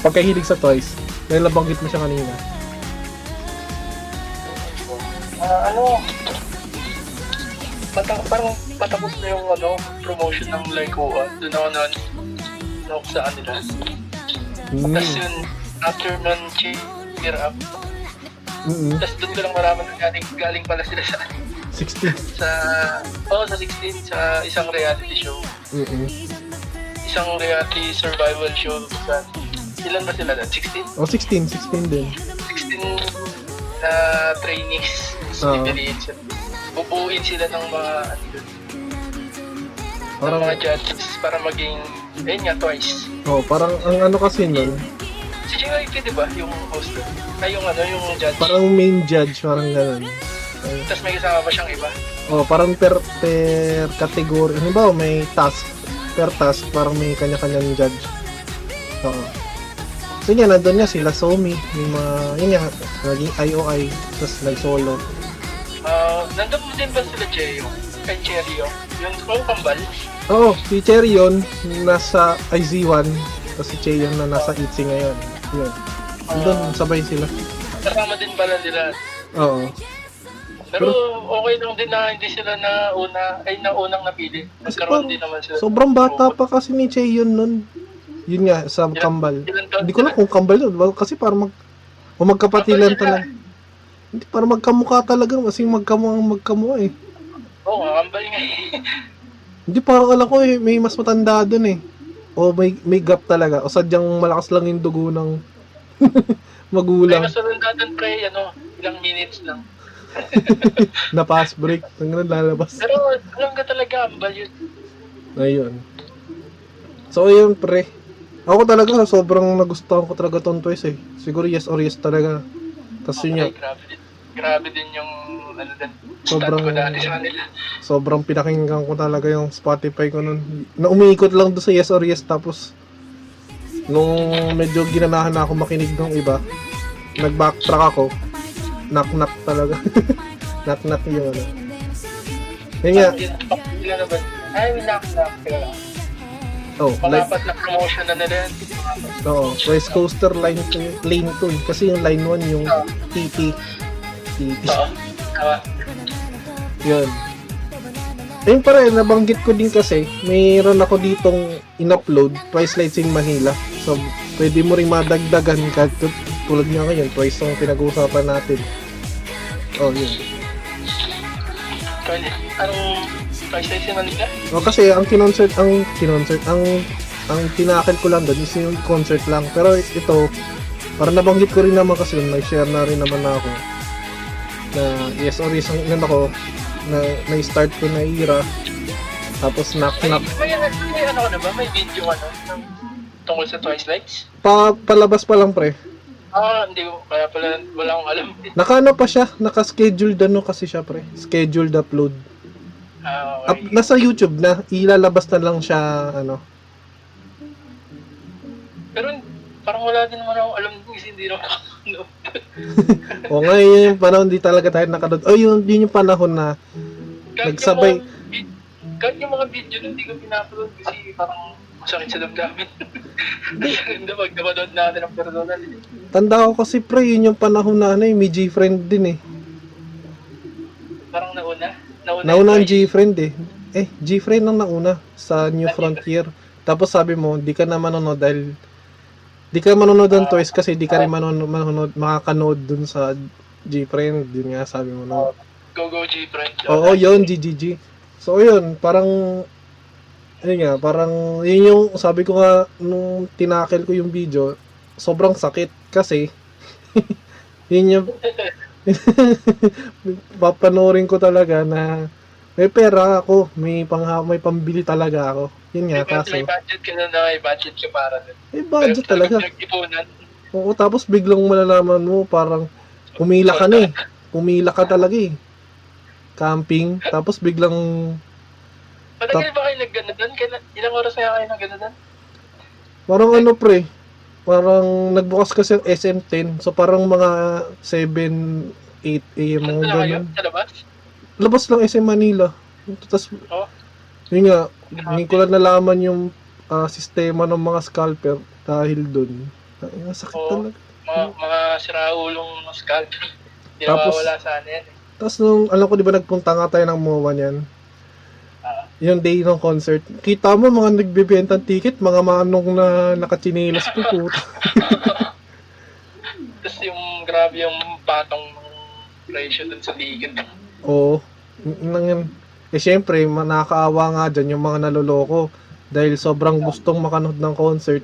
pagkahilig sa toys? Dahil nabanggit mo siya kanina. Ah, ano, pata- parang patapos na yung ano, promotion ng Laikoa. Doon ako nun, knock sa kanila. Mm. Tapos yun, after nun, cheer up. Mm-mm. Tapos doon ko lang malaman na galing, galing pala sila sa, 60. sa, oh, sa 16, sa isang reality show. Mm-mm. Isang reality survival show. Sa, ilan ba sila doon? 16? Oh, 16. 16 din. 16 na trainees. Tapos Oo. pipiliin sila. Ng mga, ano Parang, mga judges para maging, ayun nga, twice. oh, parang ang ano kasi nun, Si JYP, di ba? Yung host doon. Ay, yung ano, yung judge. parang main judge, parang ganun. Ay, Tapos may kasama pa siyang iba. Oh, parang per, per category. Ano ba, may task. Per task, parang may kanya-kanyang judge. Oo. So yun nandun nga sila Somi, yung mga, yun nga, naging IOI, tapos nag-solo. Ah, nandun din ba sila Cheo? Kay Cherio? Yung oh, kambal? Oo, si Cherry yun, nasa IZ1, tapos si Che na nasa ITZY ngayon. Yun. Nandun, sabay sila. Kasama din pala nila. Oo. Pero okay lang din na hindi sila na una, ay na unang napili. Nagkaroon parang din naman sila. Sobrang bata pa kasi ni Che yun nun. Yun nga, sa Ilan- kambal. Hindi ko sila? kung kambal yun. Kasi para mag... O magkapatilan talaga. Hindi, para magkamukha talaga. Kasi magkamukha magkamukha eh. Oo, nga, kambal nga eh. Hindi, parang alam ko eh, may mas matanda dun eh. O may, may gap talaga. O sadyang malakas lang yung dugo ng May magulang mas doon pre, ano, ilang minutes lang. na pass break. Hanggang lalabas. Pero alam ka talaga, kambal yun. Ayun. So, ayun, pre. Ako talaga, sobrang nagustuhan ko talaga tong twice eh. Siguro yes or yes talaga. Tapos yun nga, Okay, grabe din. Grabe din yung, ano din, Sobrang- ko dati sa kanila. sobrang pinakinggan ko talaga yung Spotify ko nun. Na umiikot lang doon sa yes or yes tapos nung medyo ginanahan na ako makinig ng iba, nag-backtrack ako. Knock-knock talaga. knock-knock yung ano. Yun nga? Ay, knock knock. Teka lang. oh, like, Pang-apat na promotion na nila yan. Oo, West Coaster line 2, lane 2 eh. Kasi yung line 1 yung TT. TT. Tama. Yun. Ayun pa rin, nabanggit ko din kasi, mayroon ako ditong in-upload, Twice Lights in Manila. So, pwede mo rin madagdagan kahit tu- tulad nga ngayon, twice ang pinag-uusapan natin. Oh, yun. Kaya, anong price yung Manila? O kasi ang kinonsert, ang kinonsert, ang ang tinakil ko lang doon is yung concert lang. Pero ito, parang nabanggit ko rin naman kasi yun, nag-share na rin naman ako na yes or yes ang inan ako na na-start ko na era tapos knock May, knock may, may, ano ka na ba? May video ano? ng- Tungkol sa Twice Lights? pa, palabas pa lang pre Ah, hindi ko. Kaya pala wala akong alam. nakaano pa siya naka-scheduled ano kasi siya pre scheduled upload Ah, Up, okay. nasa YouTube na ilalabas na lang siya ano Pero parang wala din naman akong alam kasi hindi naman ako ano. o nga yun yung panahon di talaga tayo nakanood oh yun, yun yung panahon na Kahit Nagsabay- Yung mga, vid- kahit yung mga video nun, hindi ko pinapanood kasi parang masakit sa damdamin. Hindi pag napanood natin ang personal. eh. Tanda ko kasi pre, yun yung panahon na ano eh, may G-friend din eh. Parang nauna. Nauna, Nauna ang. G-friend eh. Eh, G-friend ang nauna sa New Frontier. Tapos sabi mo, di ka na manonood dahil di ka manonood ng Twice kasi di ka rin manonood, manonood makakanood dun sa G-friend. Yun nga sabi mo no. Go Go G friend. Oo, yun, GGG. So, yun, parang, ayun nga, parang, yun yung, sabi ko nga, nung tinakil ko yung video, sobrang sakit kasi, yun yung, papanoorin ko talaga na, may pera ako, may pang may pambili talaga ako. Yun nga, May, kaso, may budget ka na may budget ka para dun. may budget talaga. Pinag-ipunan. Oo, tapos biglang malalaman mo, parang, kumila ka na eh. Kumila ka talaga eh. Camping, tapos biglang Matagal ba kayo nag-gano? Kailan- Ilang oras na kayo nag-gano dun? Parang ano pre, parang nagbukas kasi ang SM10, so parang mga 7, 8 a.m. Mga ganun. Sa labas? Labas lang SM Manila. Tapos, Oh. yun nga, hindi ko lang nalaman yung ah, sistema ng mga scalper dahil dun. Ang sakit Oo. talaga. Mga, mga siraulong scalp. Hindi Tapos- nawawala sa ano yan. eh. Tapos nung, alam ko di ba nagpunta nga tayo ng MOA niyan, Ah. yung day ng concert, kita mo mga nagbibenta ng ticket, mga manong na nakachinelas po puta. Tapos yung grabe yung patong ng presyo dun sa ticket. Oo. Yun yan. Eh syempre, nakakaawa nga dyan yung mga naloloko. Dahil sobrang gustong makanood ng concert.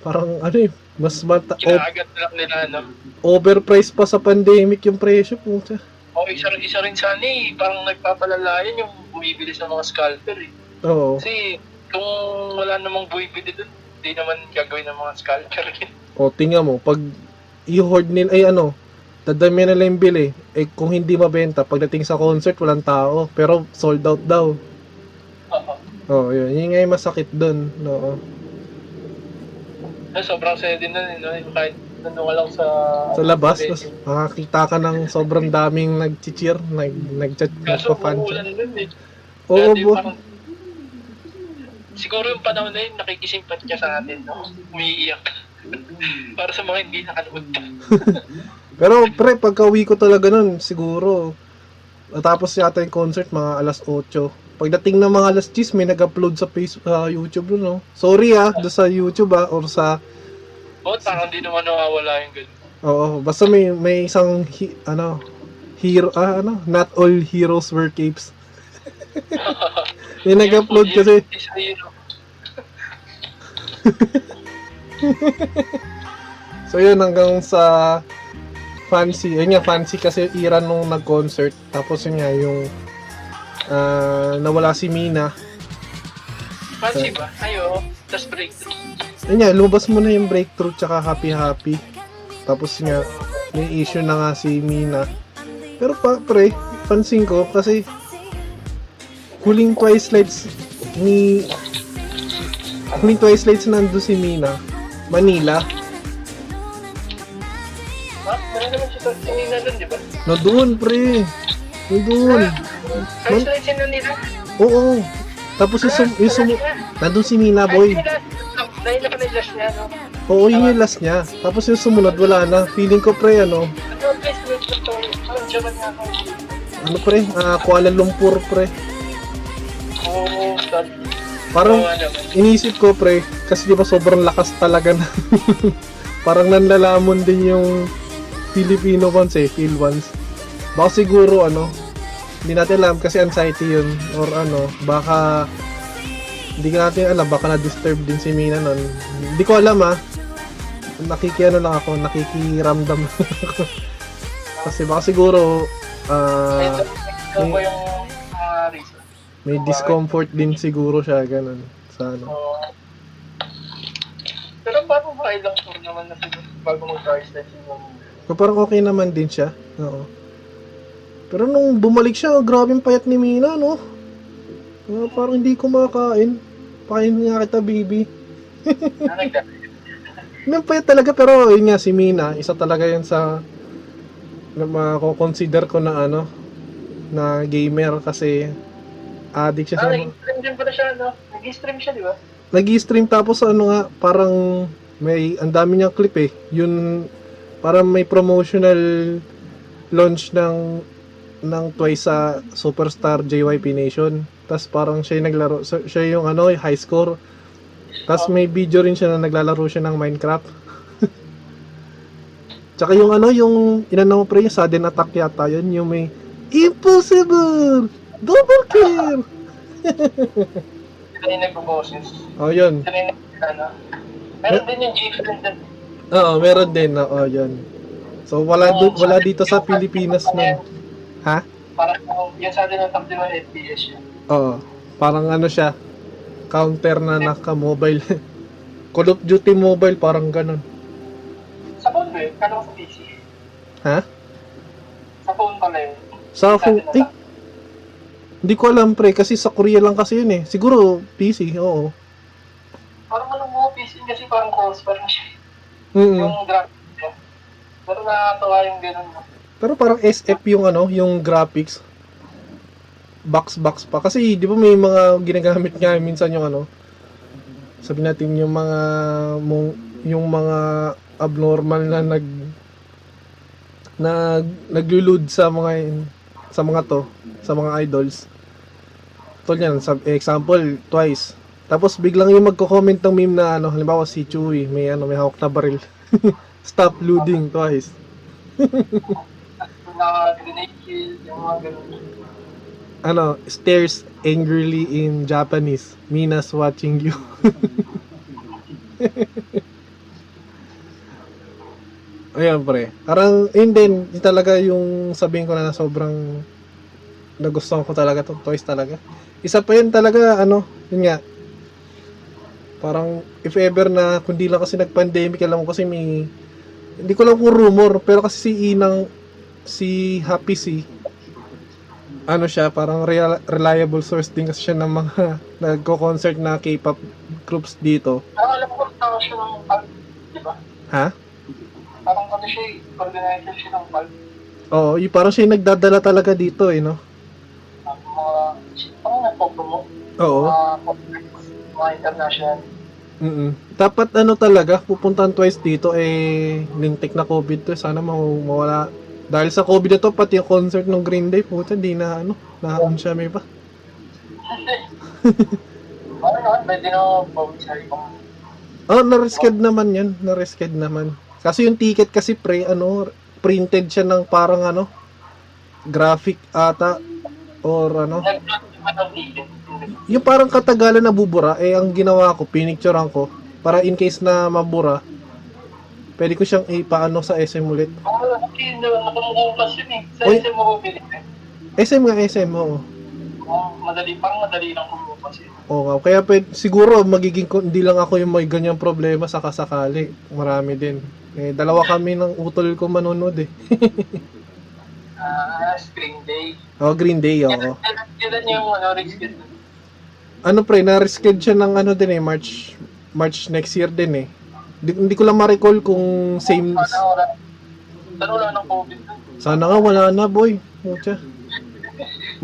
Parang ano eh, mas mata- Kinaagat na lang nila, no? overpriced pa sa pandemic yung presyo puta. O isa, isa rin sana eh, parang nagpapalalayan yung bumibili sa mga scalper eh. Oo. Kasi kung wala namang bumibili dun, hindi naman gagawin ng mga scalper yun. O tingnan mo, pag i-hoard nila, ay ano, dadami nila yung bili. Eh kung hindi mabenta, pagdating sa concert, walang tao. Pero sold out daw. Oo. Oo, yun. Yun nga yung masakit dun. No. Eh, sobrang saya din nun, eh, no? Kahit nandun ka lang sa... Sa labas, tapos makakita ka ng sobrang daming nag-cheer, nag nag-chat, Kaso nagpa-fan umuulan chat. nun eh. Oo, bo. parang- Siguro yung panahon na yun, nakikisimpat ka sa atin, no? Umiiyak. Para sa mga hindi nakanood. Pero pre, pagka uwi ko talaga nun, siguro, natapos yata yung concert mga alas 8. Pagdating ng mga alas 10, may nag-upload sa Facebook, sa YouTube nun, no? Sorry ah, do sa YouTube ah, or sa, Oo, parang hindi naman nawawala yung ganun. oo, basta may, may isang, hi- ano, hero, ah, ano, not all heroes wear capes. may nag-upload kasi. So yun hanggang sa fancy. Ayun nga fancy kasi era nung nag-concert. Tapos yun nga yung ah, nawala si Mina. Fancy ba? Ayo. Tapos breakthrough. Ayun nga, lumabas mo na yung breakthrough tsaka happy happy. Tapos yun nga, may issue na nga si Mina. Pero pa, pre, pansin ko kasi huling twice lights ni huling twice lights nando si Mina Manila naman si Tonina dun, di ba? no doon pre no doon First line sino nila? Oo. Tapos yung, sum, yung sum, nandun si Mina boy. Dahil na pa na last niya, no? Oo, yun yung last niya. Tapos yung sumunod, wala na. Feeling ko pre, ano, Ano, guys, wait, wait, wait. Ano pre, ah, Kuala Lumpur pre. Oo, dad. Parang Oo, inisip ko pre, kasi di ba sobrang lakas talaga na. Parang nanlalamon din yung Filipino ones eh, Phil ones. Baka siguro ano, hindi natin alam kasi anxiety yun or ano, baka hindi ka natin alam, baka na-disturb din si Mina nun. Hindi ko alam ah. Nakikiano lang ako, nakikiramdam ako. kasi baka siguro ah, yung mga reason? may discomfort din siguro siya ganun sa ano. Pero parang ba ilang tour naman na siguro bago mag-price na siya. So, parang okay naman din siya. Oo. Pero nung bumalik siya, grabe yung payat ni Mina, no? Ah, parang hindi kumakain. Pakain nga kita, baby. Ano? May payat talaga, pero yun nga, si Mina, isa talaga yun sa na mako-consider ko na ano, na gamer kasi addict siya Ah, sa... nag-stream din pala siya, no? Nag-stream siya, di ba? nag-stream tapos ano nga, parang may ang dami niyang clip eh. Yun parang may promotional launch ng ng Twice sa Superstar JYP Nation. Tapos parang siya yung naglaro, siya yung ano, high score. Tapos may video rin siya na naglalaro siya ng Minecraft. Tsaka yung ano, yung inano mo pre, yung sudden attack yata yun, yung may Impossible! Double kill! Sila yung nag-boses. Oh, yun. Yung ano. Meron din yung G-Friend din. Oo, meron din. Oo, yun. So, wala, du- wala dito sa Pilipinas nun. Ha? Parang yung sa atin ng ng FPS yun. Oo. Parang ano siya, counter na naka-mobile. Call of Duty mobile, parang ganun. Sa phone ba yun? Kala sa PC. Ha? Sa phone pala yun. Sa phone, eh, hindi ko alam pre, kasi sa Korea lang kasi yun eh. Siguro, PC, oo. Parang anong mo PC kasi parang calls pa rin siya. Mm Yung graphics. Pero nakakatawa yung ganun. Pero parang SF yung ano, yung graphics. Box box pa kasi 'di ba may mga ginagamit nga minsan yung ano. Sabi natin yung mga yung mga abnormal na nag nag naglulud sa mga sa mga to, sa mga idols. Tulad yan, sa example, twice. Tapos biglang yung magko-comment ng meme na ano, halimbawa si Chewie, may ano, may hawak na baril. Stop loading twice. Ano, stares angrily in Japanese. Mina's watching you. Ayan, pre. Parang, yun din, yun talaga yung sabihin ko na, na sobrang nagustuhan ko talaga to toys talaga. Isa pa yun talaga, ano, yun nga, parang, if ever na, kundi lang kasi nag-pandemic, alam ko kasi may, hindi ko lang kung rumor, pero kasi si Inang, si Happy C, ano siya, parang real, reliable source din kasi siya ng mga nagko-concert na K-pop groups dito. Pero alam ko, tao siya ng di ba? Ha? Parang ano siya eh, coordinator siya ng Valve. Oo, yung parang siya yung nagdadala talaga dito eh, no? Ang mga, parang nagpo-promote. Oo. Mga, mga international. mm Dapat ano talaga, pupuntahan twice dito eh, lintik na COVID to. Sana mau- mawala. Dahil sa COVID na to, pati yung concert ng Green Day, puta, di na ano, na siya may pa. Ano naman, pwede na pawisari kung Oh, na-risked naman yan. Na-risked naman. Kasi yung ticket kasi pre, ano, printed siya ng parang ano, graphic ata, or ano. ticket. Yung parang katagalan na bubura, eh ang ginawa ko, pinicturean ko, para in case na mabura, pwede ko siyang ipaano sa SM ulit. Kung wala, kasi nakumukupas yun eh. Sa Uy. SM mo bumili eh. SM nga SM, oo. Kung madali, parang madali lang kumukupas yun. Oo nga. Kaya pwede, siguro magiging, hindi lang ako yung may ganyang problema sa kasakali. Marami din. Eh, dalawa kami ng utol ko manonood eh. Ah, Spring Day. Oh, Green Day, oo. Kailan kailan yung ano, Skid? Ano pre, na-reschedule siya ng ano din eh, March, March next year din eh. Di, hindi ko lang ma-recall kung same, Sana wala. Sana wala ng COVID sana nga wala na boy. Mucha.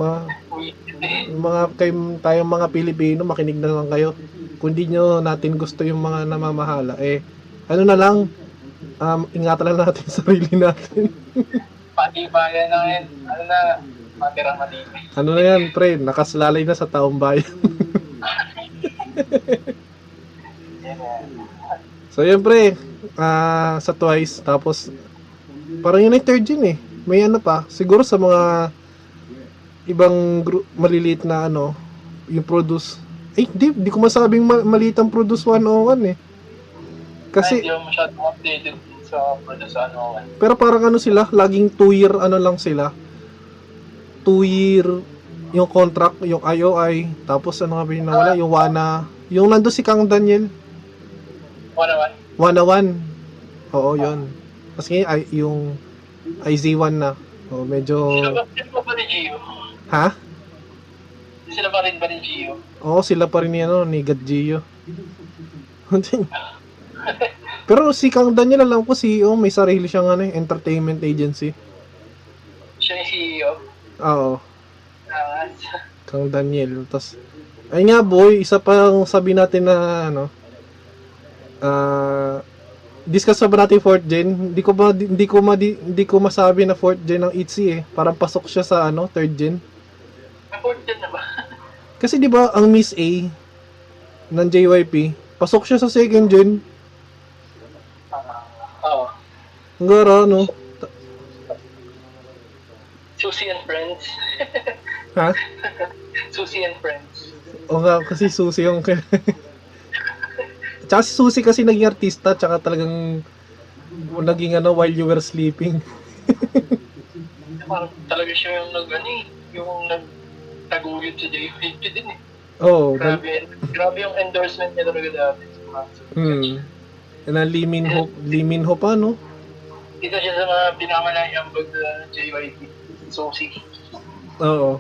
Ma, mga kay tayong mga Pilipino, makinig na lang kayo. Kung di nyo natin gusto yung mga namamahala, eh, ano na lang, um, ingatan lang natin sarili natin. Pati-bayan na yun. Ano na, matirang matibay. ano na yan, pre, nakaslalay na sa taong bayan. So, yun, pre, ah, sa Twice, tapos, parang yun ay third gen eh. May ano pa, siguro sa mga ibang group, maliliit na ano, yung produce. Eh, di, di ko masabing ma- maliit ang produce 101 eh. Kasi, hindi ako masyadong updated sa produce ano. pero parang ano sila, laging 2 year ano lang sila. 2 year yung contract, yung IOI, tapos ano nga ba yung nawala, yung WANA, yung nando si Kang Daniel, Ano naman? WANA 1. Oo, yun. Ngayon, ay, yung IZ1 na. Oh, medyo... Sila ba, ni Gio? Ha? Sila ba rin ba ni Gio? Oo, sila pa rin ni, ano, ni God Gio. Pero si Kang Daniel, alam ko, CEO, may sarili siyang ano, eh, entertainment agency. Siya yung CEO. Oo, Kang Daniel. Tapos, ay nga boy, isa pang sabi natin na, ano, ah, discuss pa ba natin fourth gen? Hindi ko ba hindi ko ma, hindi ko masabi na fourth gen ng ITZY eh. Parang pasok siya sa ano, third gen. important na ba? Kasi 'di ba ang Miss A ng JYP, pasok siya sa second gen. Ah, Oo. Ang gara, no? Susie and Friends. Ha? Susie and Friends. O nga, kasi Susi yung... tsaka si Susi kasi naging artista, tsaka talagang naging ano, while you were sleeping. Parang talaga siya yung nag, ano eh, yung nag taguyod sa JYP din eh. Oo, oh, Grabe, grabe yung endorsement niya talaga dati. hmm. Na Limin Ho, Limin Ho pa, no? Isa siya sa mga pinakamalaki bag sa JYP. Susie. Oo.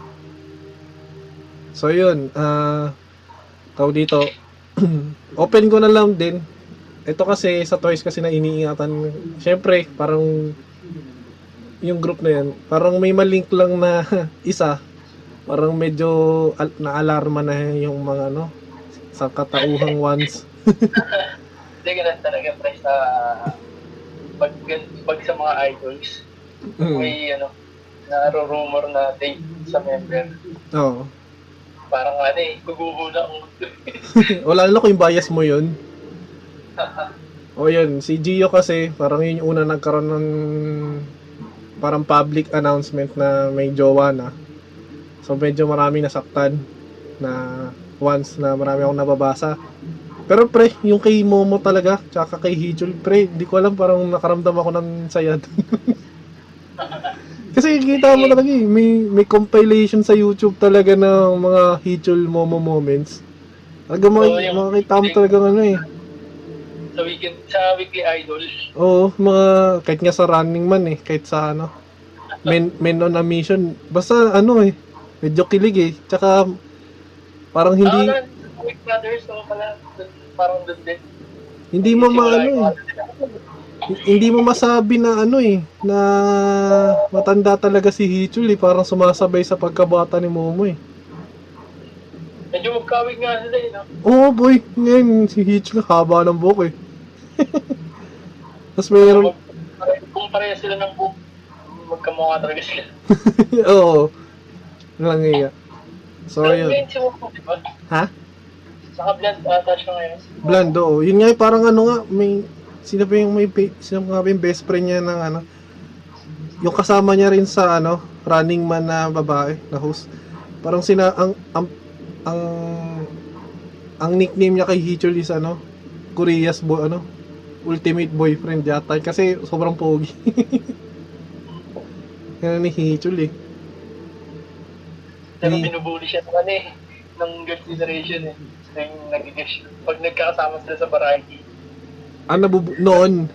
So, yun. ah tao dito. open ko na lang din. Ito kasi sa Toys kasi na iniingatan. Siyempre, parang yung group na yan, parang may malink lang na isa. Parang medyo al- na-alarma na yung mga ano, sa katauhang ones. Hindi ganun talaga pre sa pag, pag sa mga idols. Mm. May ano, naro-rumor na date sa member. Oo. Parang ano eh, guguho na mundo. Wala na ko yung bias mo yun. O yun, si Gio kasi, parang yun yung una nagkaroon ng parang public announcement na may jowa na. So medyo marami nasaktan na once na marami akong nababasa. Pero pre, yung kay Momo talaga, tsaka kay Hijul, pre, di ko alam, parang nakaramdam ako ng saya. Kasi kita mo talaga eh, may, may compilation sa YouTube talaga ng mga Hijul Momo moments. Talaga mga, yung- makikita mo talaga ano eh. sa weekend, sa weekly idol. Oo, mga kahit nga sa Running Man eh, kahit sa ano, men, men on a mission, basta ano eh, medyo kilig eh. Tsaka parang hindi Ah, Week Brothers, so pala, parang dun din. Hindi mo maano eh. Hindi mo masabi na ano eh, na matanda talaga si Hichul eh. Parang sumasabay sa pagkabata ni Momo eh. Medyo magkawig nga sila eh, no? Oo boy, ngayon si Hichul haba ng buhok eh. Tapos mayroon, Pare- Kung pareha sila ng book, magkamukha talaga sila. oo. Lang iya. So Pero yun. si Momo, di ba? Ha? Saka blood ata siya ngayon. Blando, oh. Yun nga, eh, parang ano nga, may, sino ba yung may, sino nga ba yung best friend niya ng ano, yung kasama niya rin sa ano, running man na babae, na host. Parang sina, ang, ang, ang, ang nickname niya kay Hichul is ano, Korea's bo, ano, ultimate boyfriend yata. Kasi sobrang pogi. Yan ni Hichul eh. Pero binubuli siya ng ano eh, ng girls generation eh. Yung nag-guess. Pag nagkakasama sila sa variety, Ah, nabubu- noon.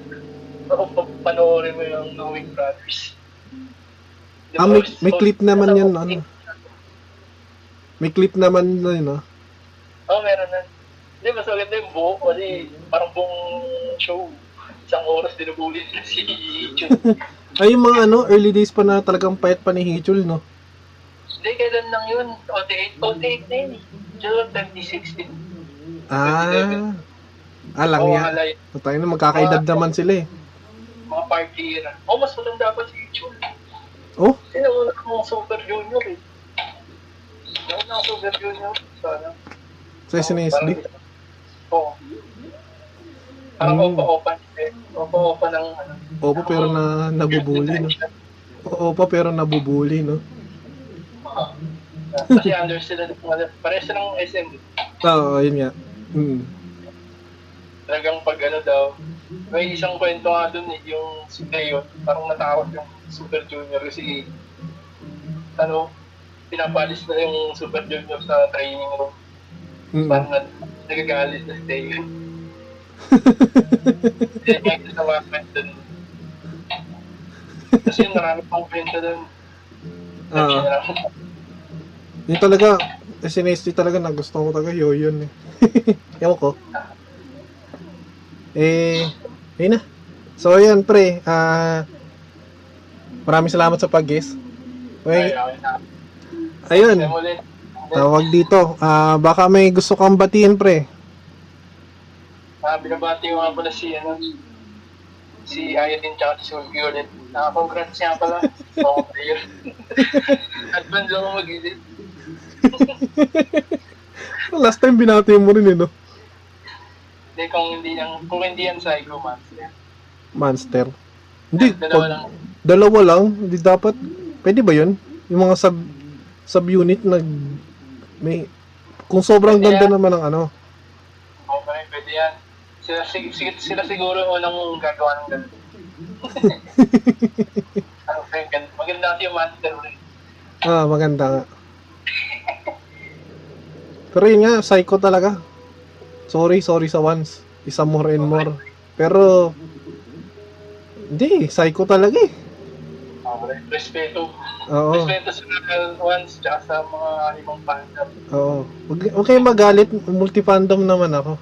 ako pag panoorin mo yung Knowing Brothers. Di Ah, may, may clip naman opening. ano. May clip naman na yun, ah. Oo, oh, meron na. Hindi, mas maganda yung buo kasi parang buong show. Isang oras dinubuli nila si Chun. Ay, yung mga ano, early days pa na talagang payat pa ni Hichul, no? Hindi, kailan lang yun? OT8, OT8 na yun eh. June 2016. Ah, alang Oo, yan. alay. Tayo na magkakaedad naman sila eh. Mga party era. Oh, mas maganda pa si Chun. Oh, Sino una kong Super Junior eh. Una kong Super Junior. Sana. sa SNSD. Oo. Parang Mm. opa-opa eh. Opa-opa ng ano. Opo, pero na nabubuli, no? Opo, pero nabubuli, no? Kasi under sila, pares silang SM. Oo, yun nga. Mm. Talagang pag ano daw, may isang kwento nga dun eh, yung si Cleo, parang natakot yung Super Junior kasi ano, pinapalis na yung Super Junior sa training room. Mm. Parang nag- nagagalit na si Cleo. Kaya nga ito sa mga kwento dun. Kasi yun, marami pang kwento dun. Ah, yun talaga, SNSD talaga na gusto ko talaga yun yun eh. Ewan ko. Eh, ayun na. So, ayan, pre. Ah, maraming salamat sa pag-guest. Ay, Okay, ayun. Tawag dito. Ah, baka may gusto kang batiin, pre. Ah, binabati ko nga pala si, ano, si Ayatin tsaka si Sulgi ulit. Nakakongrats niya pala. Mga player. Advance ako mag-edit. Last time binati mo rin eh, no? Hindi, kung hindi yan, kung hindi yan Psycho Monster. Monster. Hindi, Dalawa pag- lang. dalawa lang. Hindi dapat, pwede ba yun? Yung mga sub, sub-unit nag, may, kung sobrang Pwede ganda yan. naman ng ano. Okay, pwede yan. Sila, sig- sila siguro unang gagawa ng ganito. ano, maganda kasi yung Monster ulit. Ah, maganda nga. Pero yun nga, psycho talaga. Sorry, sorry sa once. Isa more and more. Pero, hindi, psycho talaga eh. Okay, respeto. Oo, Respeto sa mga ones tsaka sa mga ibang fandom. oo. Huwag kayong magalit, multi-fandom naman ako.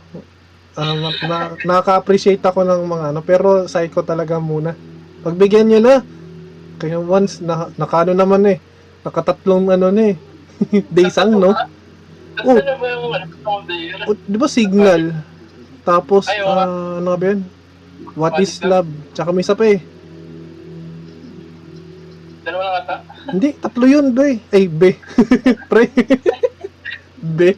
Ah, na, na, nakaka-appreciate ako ng mga ano, pero psycho talaga muna. Pagbigyan nyo na. Kaya once, na, nakano naman eh. Nakatatlong ano na eh. Daysang, no? Ano Oh. na ba yung ano, of the year? O, di ba signal? Tapos, Ay, ah, ano ba yun? What What is is love? Tsaka may isa pa eh. Dalawa lang ata. Hindi, tatlo yun, be. Ay, be. Pre. be.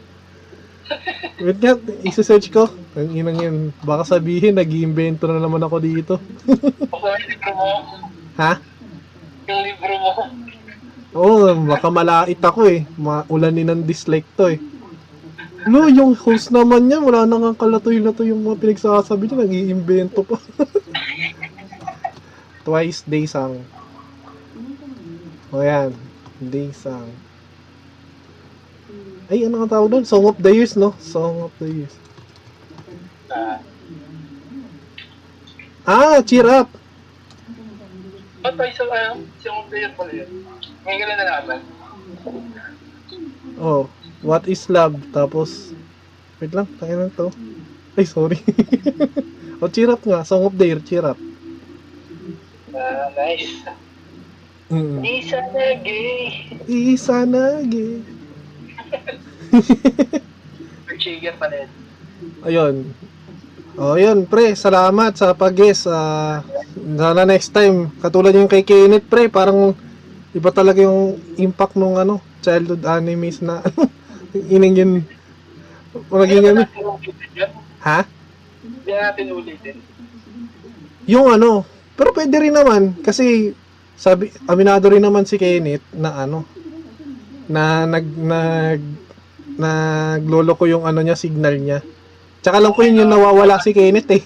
Wait nga, isa-search ko. Ang inang yun. Baka sabihin, nag-iimbento na naman ako dito. Yung libro mo. Ha? Yung libro mo. Oo, oh, baka malait ako eh. Maulanin ng dislike to eh. No, yung host naman niya, wala na nga kalatoy-latoy yung mga pinagsasabi niya, nag-iimbento pa. Twice day sang. O yan, day sang. Ay, ano nga tawag doon? Song of the Years, no? Song of the Years. Ah, cheer up! Ba't tayo sa ano? Siyang player pala yun. Ngayon ka lang nalaman. Oh, what is love? Tapos, wait lang, tayo lang to. Ay, sorry. o, cheer up nga. Song of the year, cheer up. Ah, nice. Mm. Isa na gay. Isa na, gay. Trigger pa rin. Ayun. O, yun, pre. Salamat sa pag-guess. Ah, sana next time. Katulad yung kay Kenneth, pre. Parang iba talaga yung impact nung ano, childhood animes na ining yun. Maging yan. Ha? Hindi natin ulitin. Yung ano, pero pwede rin naman kasi sabi aminado rin naman si Kenneth na ano na nag nag nagloloko yung ano niya signal niya. Tsaka lang ko yun yung nawawala si Kenneth eh.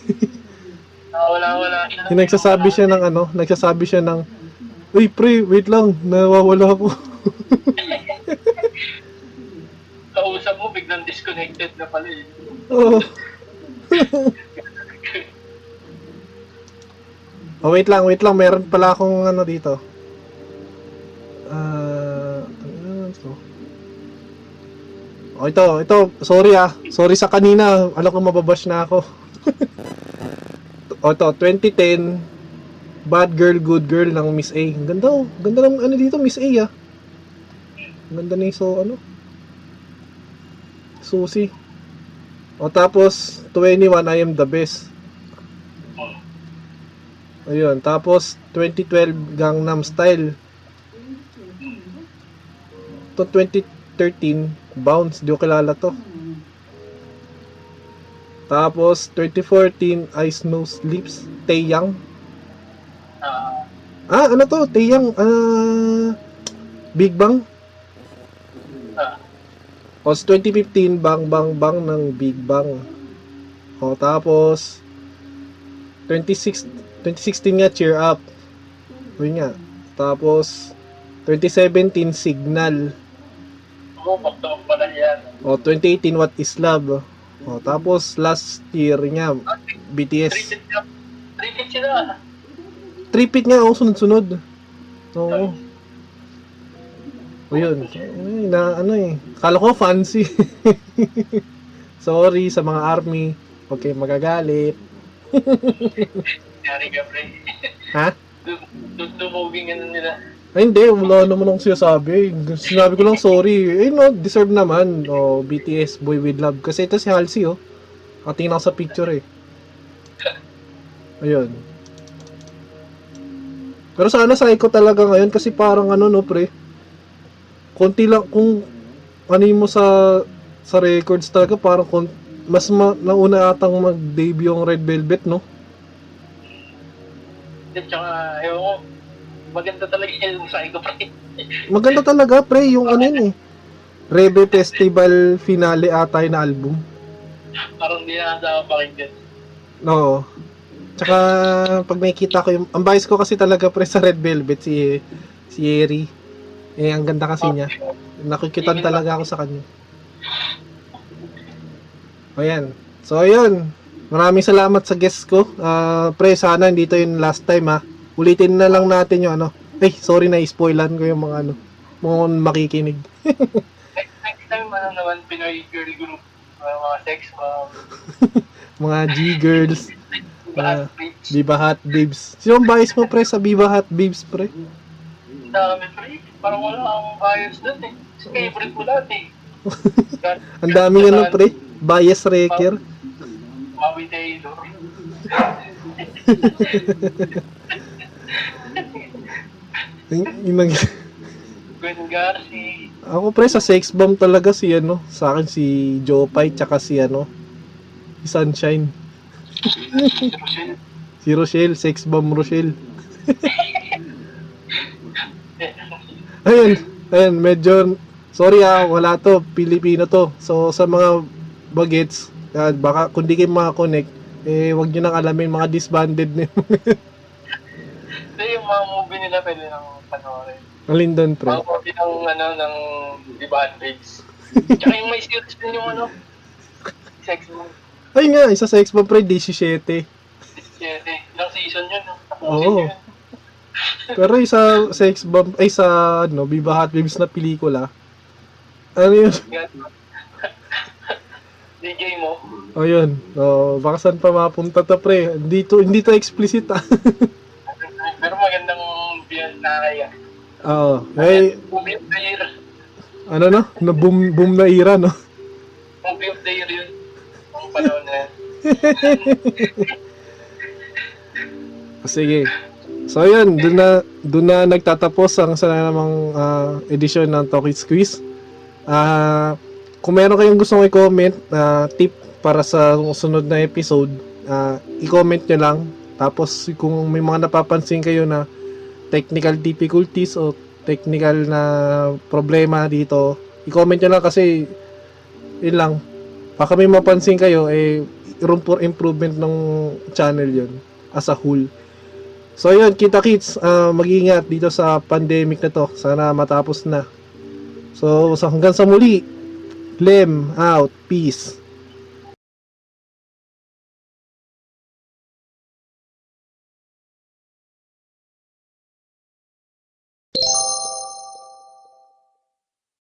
Ah, wala, wala. yung nagsasabi siya ng ano, nagsasabi siya ng Uy, pre, wait lang, nawawala ako. Kausap mo, biglang disconnected na pala eh. Oo. oh, wait lang, wait lang. Meron pala akong ano dito. Ah, to? Oh, ito, ito. Sorry ah. Sorry sa kanina. Alam ko mababash na ako. oh, ito. 2010. Bad Girl, Good Girl ng Miss A. Ganda oh. Ganda ng ano dito, Miss A ah. Ang ganda ni so ano. Susi. O tapos 21 I am the best. Ayun, tapos 2012 Gangnam Style. To 2013 Bounce, di ko kilala to. Tapos 2014 I Snow Sleeps Taeyang. Ah, Ah, ano to? Taeyang ah Big Bang. Tapos 2015 Bang Bang Bang ng Big Bang. O tapos 26 2016 nga Cheer Up. Yun nga. Tapos 2017 Signal. Oo, bakto pala yan. O 2018 What is Love. O tapos last year nga BTS. Treated sila. Tripit nga oh sunod-sunod. Oo. O yun. Ay, na ano eh. Kala ko fancy. Sorry sa mga army. Huwag kayong magagalit. Yari ka, pre. Ha? Dum- Dumuging ano nila. Ay, hindi. Wala naman akong sinasabi. Sinabi ko lang sorry. Eh, no, deserve naman. O, BTS, Boy With Love. Kasi ito si Halsey, oh. Nakatingin ako sa picture, eh. Ayun. Pero sana psycho talaga ngayon kasi parang ano, no, pre. Konti lang, kung ano mo sa sa records talaga, parang kon, mas ma, nauna atang mag-debut yung Red Velvet, no? At saka, ewan ko, maganda talaga yung psycho, pre. Maganda talaga, pre, yung ano yun, eh. Rebe Festival finale ata na album. Parang hindi na sa pakinggan. Oo. Tsaka pag makikita ko yung ang bias ko kasi talaga pre sa Red Velvet si si Eri. Eh ang ganda kasi niya. Nakikitan talaga ako sa kanya. Ayan. So ayun. Maraming salamat sa guest ko. Ah, pre sana hindi to yung last time ha. Ulitin na lang natin yung ano. Eh, sorry na spoilan ko yung mga ano. Mga makikinig. Next time, ano naman, Pinoy girl group. Mga, mga sex, mga Mga G-girls. bitch. Viva Hot Babes. Sino ang bias mo pre sa Viva Hot Babes pre? Dami, pre. Parang wala akong bias dun eh. Kasi favorite ko lahat eh. Ang daming ano pre. Bias wrecker. Maui Taylor. Yung- Gwen Garci. Ako pre sa sex bomb talaga si ano, sa akin si Joe Pai tsaka si ano, si Sunshine. Si Rochelle. Si Rochelle, sex bomb Rochelle. Ayun, ayun, medyo, sorry ah, wala to, Pilipino to. So sa mga bagets, ah, baka kung di kayo makakonect, eh wag nyo nang alamin mga disbanded na yung Hindi, yung mga movie nila pwede nang panoorin. alin doon pre. Mga movie ng, ano, ng Babes. Tsaka yung may series din yung ano, sex mo. Ay nga, isa sex bomb pre, 17. Siyete. Ilang season yun, no? Tapusin Oo. yun. Pero isa sex bomb, ay sa ano, Viva Hot Babes na pelikula. Ano yun? DJ mo. O yun. O, baka saan pa mapunta to pre. Hindi to, hindi to explicit ah. Pero magandang biyan na kaya. Oo. Eh, Movie of the year. ano no? Na boom, boom na era no? Movie of the year yun. Ang panahon na. Sige. So yun, doon na doon na nagtatapos ang sa namang ah, edisyon ng Talkies Quiz. Ah, kung meron kayong gustong i-comment na tip para sa sunod na episode, ah, i-comment nyo lang. Tapos kung may mga napapansin kayo na technical difficulties o technical na problema dito, i-comment nyo lang kasi yun lang. Baka may mapansin kayo, eh, room for improvement ng channel yun as a whole. So yun, kita kits, ah, mag-ingat dito sa pandemic na to. Sana matapos na. So, sa hanggang sa muli. Lem out. Peace.